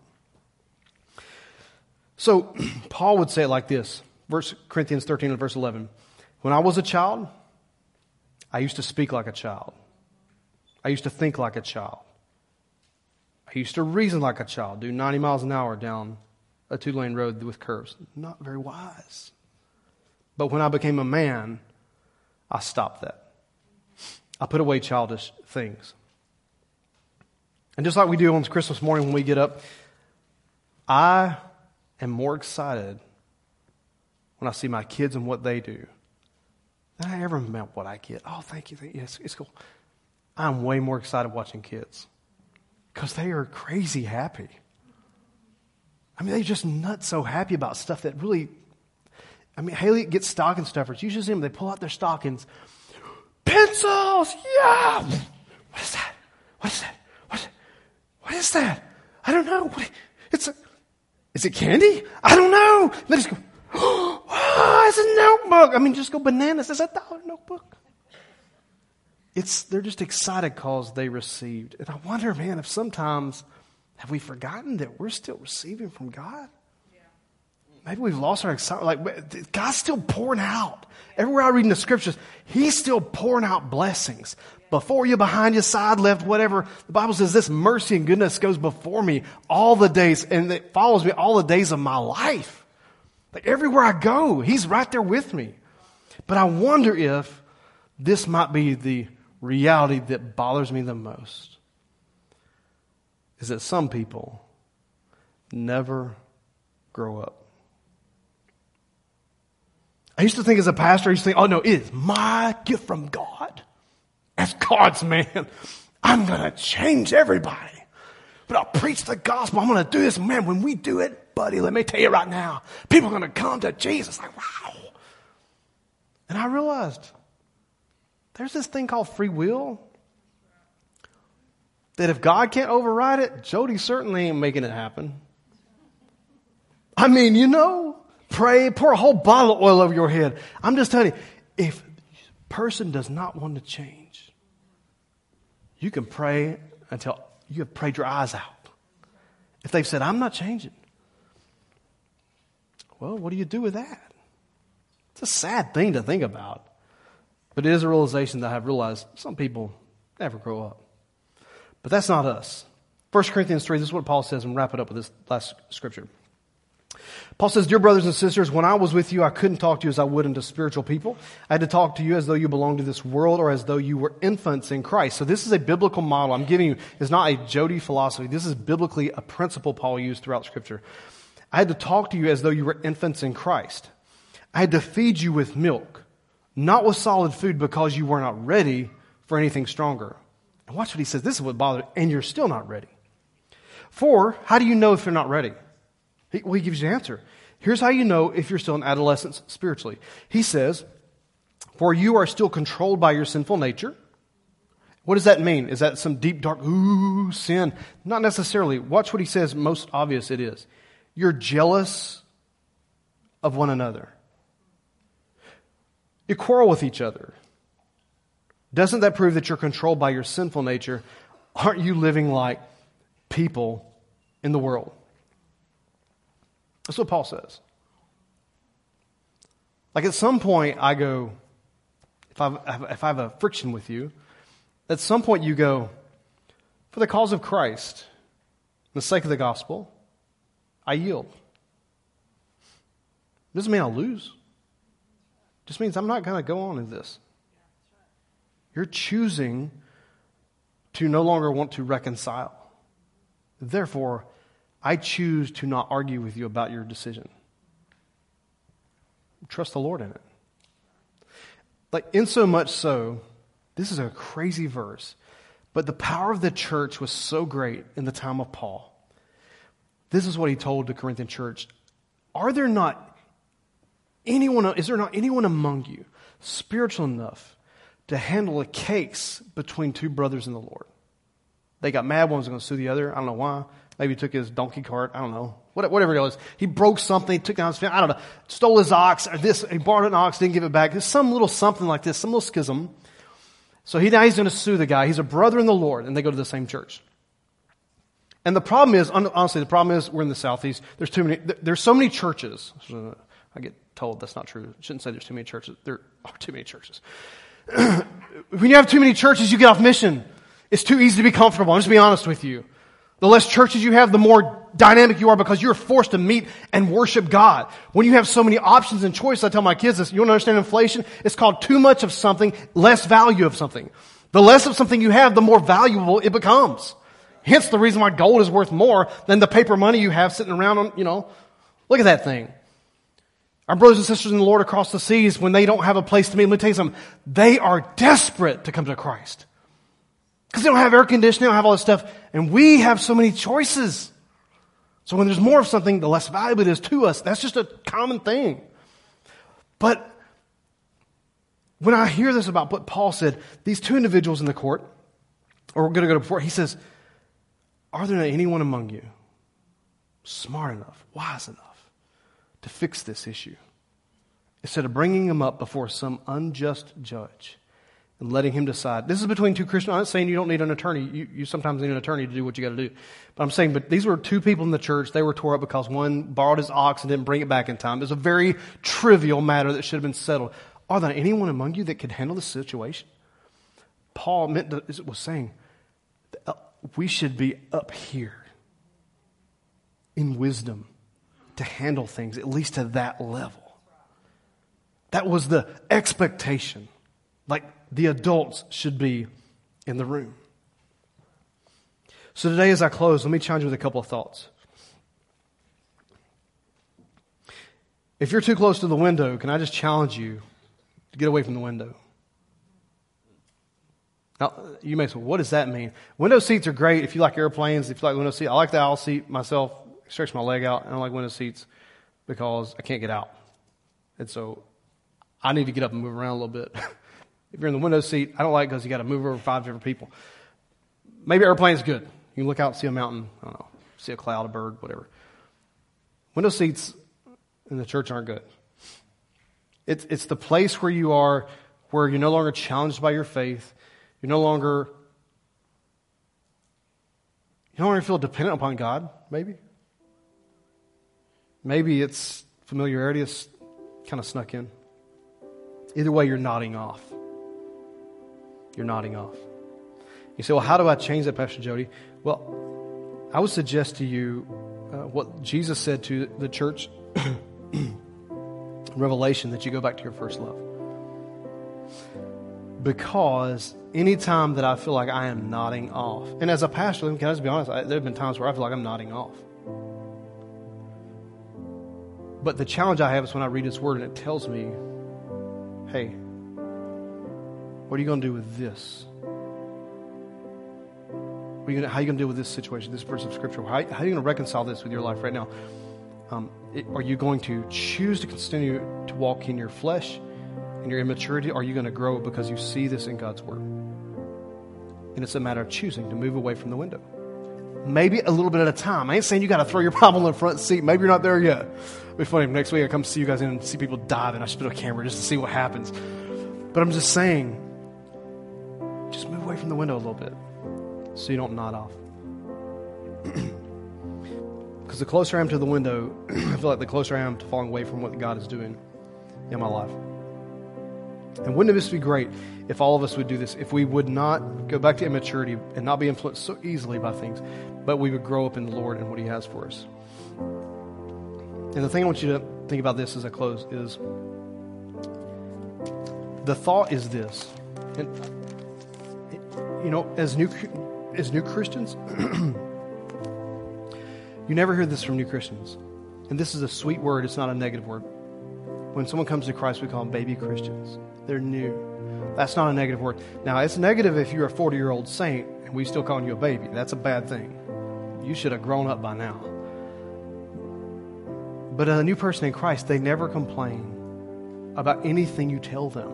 So, Paul would say it like this verse Corinthians 13 and verse 11. When I was a child, I used to speak like a child. I used to think like a child. I used to reason like a child, do 90 miles an hour down a two lane road with curves. Not very wise. But when I became a man, I stopped that. I put away childish things. And just like we do on Christmas morning when we get up, I am more excited when I see my kids and what they do than I ever meant what I get. Oh, thank you. Thank you. Yes, it's cool. I'm way more excited watching kids because they are crazy happy. I mean, they're just not so happy about stuff that really. I mean, Haley gets stocking stuffers. You should see them. They pull out their stockings. Pencils! Yeah! What is that? What is that? What, what is that? I don't know. What, it's a, is it candy? I don't know. They just go, oh, it's a notebook. I mean, just go bananas. It's a dollar notebook. It's, they're just excited because they received. And I wonder, man, if sometimes have we forgotten that we're still receiving from God? Maybe we've lost our excitement. Like, God's still pouring out. Everywhere I read in the scriptures, He's still pouring out blessings. Before you, behind you, side, left, whatever. The Bible says this mercy and goodness goes before me all the days, and it follows me all the days of my life. Like everywhere I go, He's right there with me. But I wonder if this might be the reality that bothers me the most is that some people never grow up. I used to think as a pastor, I used to think, oh no, it is my gift from God. As God's man, I'm going to change everybody. But I'll preach the gospel. I'm going to do this. Man, when we do it, buddy, let me tell you right now, people are going to come to Jesus. Like, wow. And I realized there's this thing called free will that if God can't override it, Jody certainly ain't making it happen. I mean, you know, pray, pour a whole bottle of oil over your head. I'm just telling you, if a person does not want to change, you can pray until you have prayed your eyes out. If they've said, I'm not changing, well, what do you do with that? It's a sad thing to think about. But it is a realization that I've realized some people never grow up. But that's not us. 1 Corinthians 3, this is what Paul says, and wrap it up with this last scripture. Paul says, Dear brothers and sisters, when I was with you, I couldn't talk to you as I would unto spiritual people. I had to talk to you as though you belonged to this world or as though you were infants in Christ. So this is a biblical model I'm giving you. It's not a Jody philosophy. This is biblically a principle Paul used throughout scripture. I had to talk to you as though you were infants in Christ. I had to feed you with milk, not with solid food because you were not ready for anything stronger. And watch what he says. This is what bothers, and you're still not ready. For, how do you know if you're not ready? He, well, he gives you an answer. Here's how you know if you're still in adolescence spiritually. He says, For you are still controlled by your sinful nature. What does that mean? Is that some deep, dark, ooh, sin? Not necessarily. Watch what he says, most obvious it is. You're jealous of one another. You quarrel with each other. Doesn't that prove that you're controlled by your sinful nature? Aren't you living like people in the world? That's what Paul says. Like at some point, I go, if, i if I have a friction with you, at some point you go, for the cause of Christ, the sake of the gospel, I yield. Doesn't mean I'll lose. Just means I'm not going to go on in this. You're choosing to no longer want to reconcile. Therefore, I choose to not argue with you about your decision. Trust the Lord in it. Like, in so much so, this is a crazy verse. But the power of the church was so great in the time of Paul. This is what he told the Corinthian church. Are there not anyone, is there not anyone among you spiritual enough to handle a case between two brothers in the Lord? They got mad, one was going to sue the other. I don't know why. Maybe he took his donkey cart. I don't know. Whatever it was. He broke something, took down his family. I don't know. Stole his ox or this. He borrowed an ox, didn't give it back. There's some little something like this, some little schism. So he now he's going to sue the guy. He's a brother in the Lord, and they go to the same church. And the problem is, honestly, the problem is we're in the southeast. There's too many. There's so many churches. I get told that's not true. I shouldn't say there's too many churches. There are too many churches. when you have too many churches, you get off mission. It's too easy to be comfortable. I'm just be honest with you. The less churches you have, the more dynamic you are because you're forced to meet and worship God. When you have so many options and choices, I tell my kids this, you to understand inflation? It's called too much of something, less value of something. The less of something you have, the more valuable it becomes. Hence the reason why gold is worth more than the paper money you have sitting around on, you know. Look at that thing. Our brothers and sisters in the Lord across the seas, when they don't have a place to meet, let me tell you something, they are desperate to come to Christ. Because they don't have air conditioning, they don't have all this stuff. And we have so many choices. So when there's more of something, the less valuable it is to us. That's just a common thing. But when I hear this about what Paul said, these two individuals in the court, or we're going to go to before, he says, Are there not anyone among you smart enough, wise enough to fix this issue? Instead of bringing him up before some unjust judge and letting him decide. This is between two Christians. I'm not saying you don't need an attorney. You, you sometimes need an attorney to do what you got to do. But I'm saying, but these were two people in the church. They were tore up because one borrowed his ox and didn't bring it back in time. It was a very trivial matter that should have been settled. Are there anyone among you that could handle the situation? Paul meant to, was saying uh, we should be up here in wisdom to handle things, at least to that level. That was the expectation. Like the adults should be in the room. So today, as I close, let me challenge you with a couple of thoughts. If you're too close to the window, can I just challenge you to get away from the window? Now, you may say, what does that mean? Window seats are great if you like airplanes, if you like window seats. I like the aisle seat myself, stretch my leg out. I don't like window seats because I can't get out. And so I need to get up and move around a little bit. If you're in the window seat, I don't like because you got to move over five different people. Maybe airplane's good. You can look out see a mountain, I don't know, see a cloud, a bird, whatever. Window seats in the church aren't good. It's, it's the place where you are, where you're no longer challenged by your faith. You're no longer, you no longer feel dependent upon God, maybe. Maybe it's familiarity is kind of snuck in. Either way, you're nodding off. You're nodding off. You say, well, how do I change that, Pastor Jody? Well, I would suggest to you uh, what Jesus said to the church Revelation that you go back to your first love. Because anytime that I feel like I am nodding off, and as a pastor, can I just be honest, I, there have been times where I feel like I'm nodding off. But the challenge I have is when I read His Word and it tells me, hey, what are you going to do with this? Are gonna, how are you going to deal with this situation, this verse of Scripture? How, how are you going to reconcile this with your life right now? Um, it, are you going to choose to continue to walk in your flesh, in your immaturity? Are you going to grow because you see this in God's Word? And it's a matter of choosing to move away from the window. Maybe a little bit at a time. I ain't saying you got to throw your Bible in the front seat. Maybe you're not there yet. It'll be funny next week I come see you guys and see people dive and I spit a camera just to see what happens. But I'm just saying, just move away from the window a little bit so you don't nod off. Because the closer I am to the window, I feel like the closer I am to falling away from what God is doing in my life. And wouldn't this be great if all of us would do this? If we would not go back to immaturity and not be influenced so easily by things, but we would grow up in the Lord and what He has for us. And the thing I want you to think about this as I close is the thought is this. And you know, as new as new Christians, you never hear this from new Christians. And this is a sweet word, it's not a negative word. When someone comes to Christ, we call them baby Christians. They're new. That's not a negative word. Now, it's negative if you're a 40 year old saint and we still calling you a baby. That's a bad thing. You should have grown up by now. But a new person in Christ, they never complain about anything you tell them.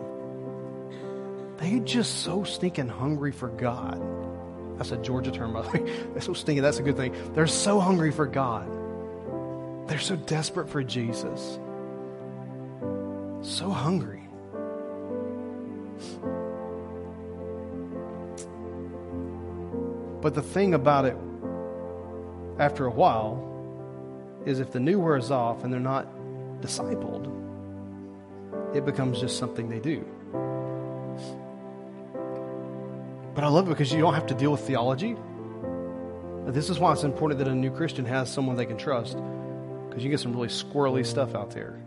They're just so stinking hungry for God. That's a Georgia term, by the way. They're so stinking. That's a good thing. They're so hungry for God. They're so desperate for Jesus. So hungry. But the thing about it, after a while, is if the new wears off and they're not discipled, it becomes just something they do. But I love it because you don't have to deal with theology. This is why it's important that a new Christian has someone they can trust because you get some really squirrely stuff out there.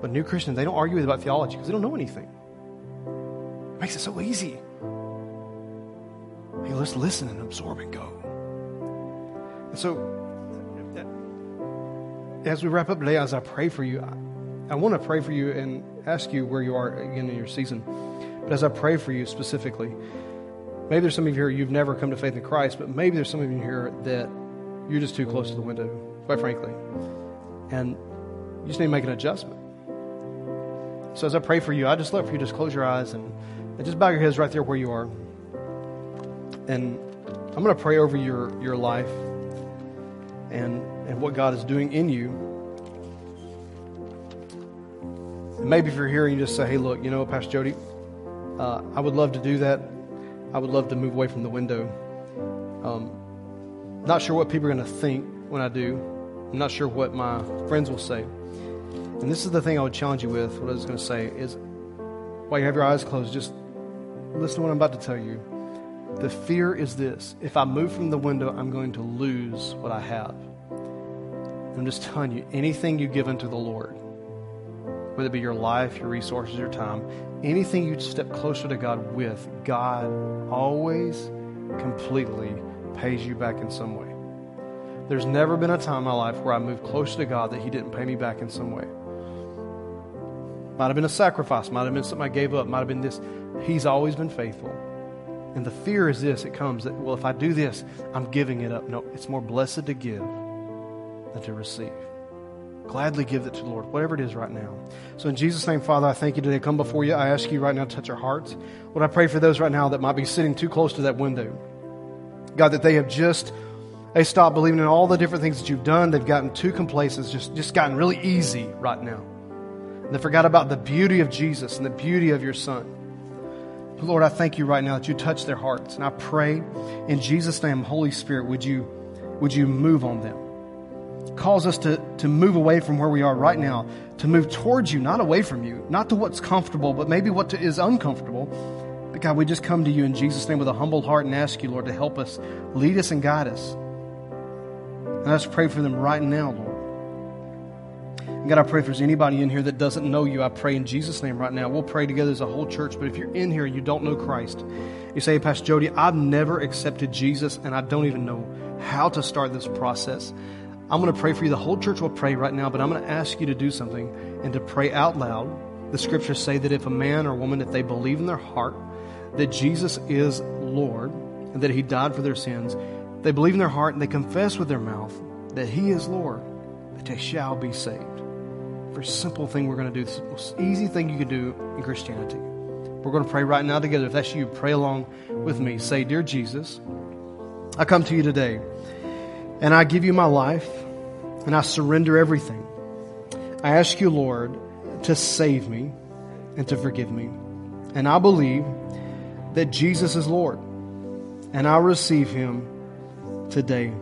But new Christians, they don't argue about theology because they don't know anything. It makes it so easy. Hey, let's listen and absorb and go. And so, as we wrap up today, as I pray for you, I, I want to pray for you and ask you where you are again in your season. But as I pray for you specifically, maybe there's some of you here you've never come to faith in Christ, but maybe there's some of you here that you're just too close to the window, quite frankly, and you just need to make an adjustment. So as I pray for you, I just love for you to just close your eyes and, and just bow your heads right there where you are. And I'm going to pray over your, your life and, and what God is doing in you. And maybe if you're here and you just say, hey, look, you know, Pastor Jody, uh, I would love to do that. I would love to move away from the window. Um, not sure what people are going to think when I do. I'm not sure what my friends will say. And this is the thing I would challenge you with. What I was going to say is, while you have your eyes closed, just listen to what I'm about to tell you. The fear is this if I move from the window, I'm going to lose what I have. I'm just telling you, anything you give unto the Lord, whether it be your life, your resources, your time, anything you step closer to God with, God always completely pays you back in some way. There's never been a time in my life where I moved closer to God that He didn't pay me back in some way. Might have been a sacrifice, might have been something I gave up, might have been this. He's always been faithful. And the fear is this it comes that, well, if I do this, I'm giving it up. No, it's more blessed to give than to receive. Gladly give it to the Lord, whatever it is right now. So, in Jesus' name, Father, I thank you today. Come before you. I ask you right now to touch our hearts. Lord, I pray for those right now that might be sitting too close to that window. God, that they have just they stopped believing in all the different things that you've done. They've gotten too complacent, just, just gotten really easy right now. And they forgot about the beauty of Jesus and the beauty of your Son. Lord, I thank you right now that you touch their hearts. And I pray in Jesus' name, Holy Spirit, would you, would you move on them? Cause us to, to move away from where we are right now, to move towards you, not away from you, not to what's comfortable, but maybe what is uncomfortable. But God, we just come to you in Jesus' name with a humble heart and ask you, Lord, to help us, lead us, and guide us. And just pray for them right now, Lord. God, I pray if there's anybody in here that doesn't know you, I pray in Jesus' name right now. We'll pray together as a whole church. But if you're in here and you don't know Christ, you say, hey, Pastor Jody, I've never accepted Jesus and I don't even know how to start this process. I'm going to pray for you. The whole church will pray right now, but I'm going to ask you to do something and to pray out loud. The scriptures say that if a man or woman, if they believe in their heart that Jesus is Lord and that he died for their sins, they believe in their heart and they confess with their mouth that he is Lord, that they shall be saved. Very simple thing we're going to do. the most easy thing you can do in Christianity. We're going to pray right now together. If that's you, pray along with me. Say, Dear Jesus, I come to you today and I give you my life and I surrender everything. I ask you, Lord, to save me and to forgive me. And I believe that Jesus is Lord. And I receive him today.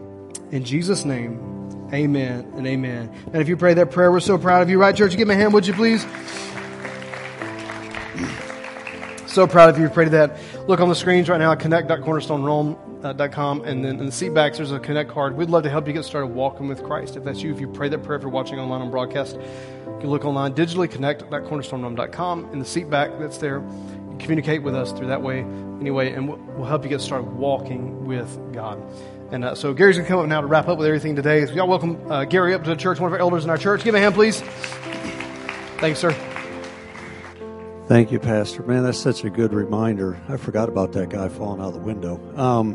In Jesus' name, amen and amen. And if you pray that prayer, we're so proud of you. Right, church? Give me a hand, would you please? So proud of you. Prayed that. Look on the screens right now at connect.cornerstone.com and then in the seat backs there's a connect card. We'd love to help you get started walking with Christ. If that's you, if you pray that prayer, if you're watching online on broadcast, you can look online digitally connect.cornerstone.com in the seat back that's there. communicate with us through that way anyway, and we'll help you get started walking with God. And uh, so Gary's going to come up now to wrap up with everything today. So y'all welcome uh, Gary up to the church, one of our elders in our church. Give him a hand, please. Thanks, sir. Thank you, Pastor. Man, that's such a good reminder. I forgot about that guy falling out of the window. Um,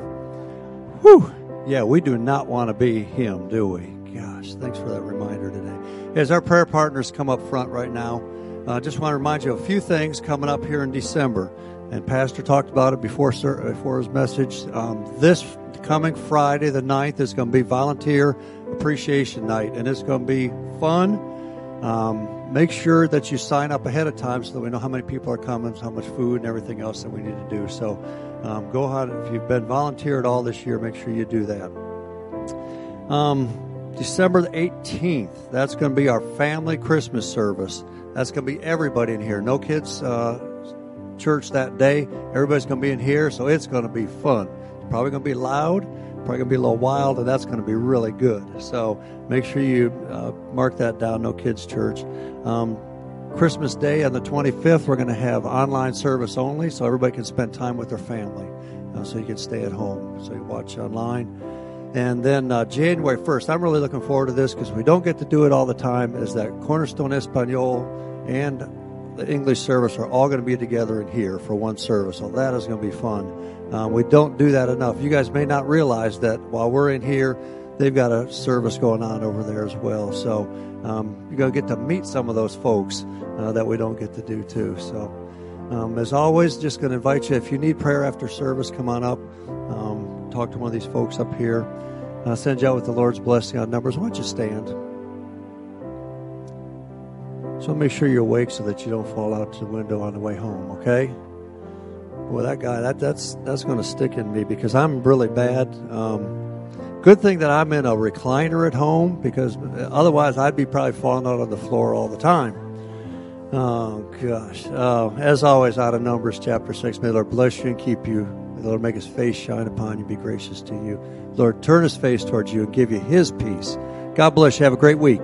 whew. Yeah, we do not want to be him, do we? Gosh, thanks for that reminder today. As our prayer partners come up front right now, I uh, just want to remind you of a few things coming up here in December. And Pastor talked about it before, sir, before his message. Um, this coming Friday, the 9th, is going to be Volunteer Appreciation Night, and it's going to be fun. Um, make sure that you sign up ahead of time so that we know how many people are coming, how much food, and everything else that we need to do. So um, go ahead. If you've been volunteer at all this year, make sure you do that. Um, December the 18th, that's going to be our family Christmas service. That's going to be everybody in here. No kids uh, church that day. Everybody's going to be in here, so it's going to be fun. Probably going to be loud, probably going to be a little wild, and that's going to be really good. So make sure you uh, mark that down. No kids church. Um, Christmas Day on the 25th, we're going to have online service only, so everybody can spend time with their family. Uh, so you can stay at home. So you watch online. And then uh, January 1st, I'm really looking forward to this because we don't get to do it all the time, is that Cornerstone Espanol and the English service are all going to be together in here for one service. So that is going to be fun. Uh, we don't do that enough. You guys may not realize that while we're in here, they've got a service going on over there as well. So um, you're going to get to meet some of those folks uh, that we don't get to do too. So um, as always, just going to invite you if you need prayer after service, come on up. Um, talk to one of these folks up here. I'll send you out with the Lord's blessing on numbers. Why don't you stand? So make sure you're awake so that you don't fall out the window on the way home, okay? Well, that guy, that, that's that's going to stick in me because I'm really bad. Um, good thing that I'm in a recliner at home because otherwise I'd be probably falling out on the floor all the time. Oh, gosh. Uh, as always, out of Numbers chapter 6, may the Lord bless you and keep you May the Lord make his face shine upon you, be gracious to you. Lord, turn his face towards you and give you his peace. God bless you. Have a great week.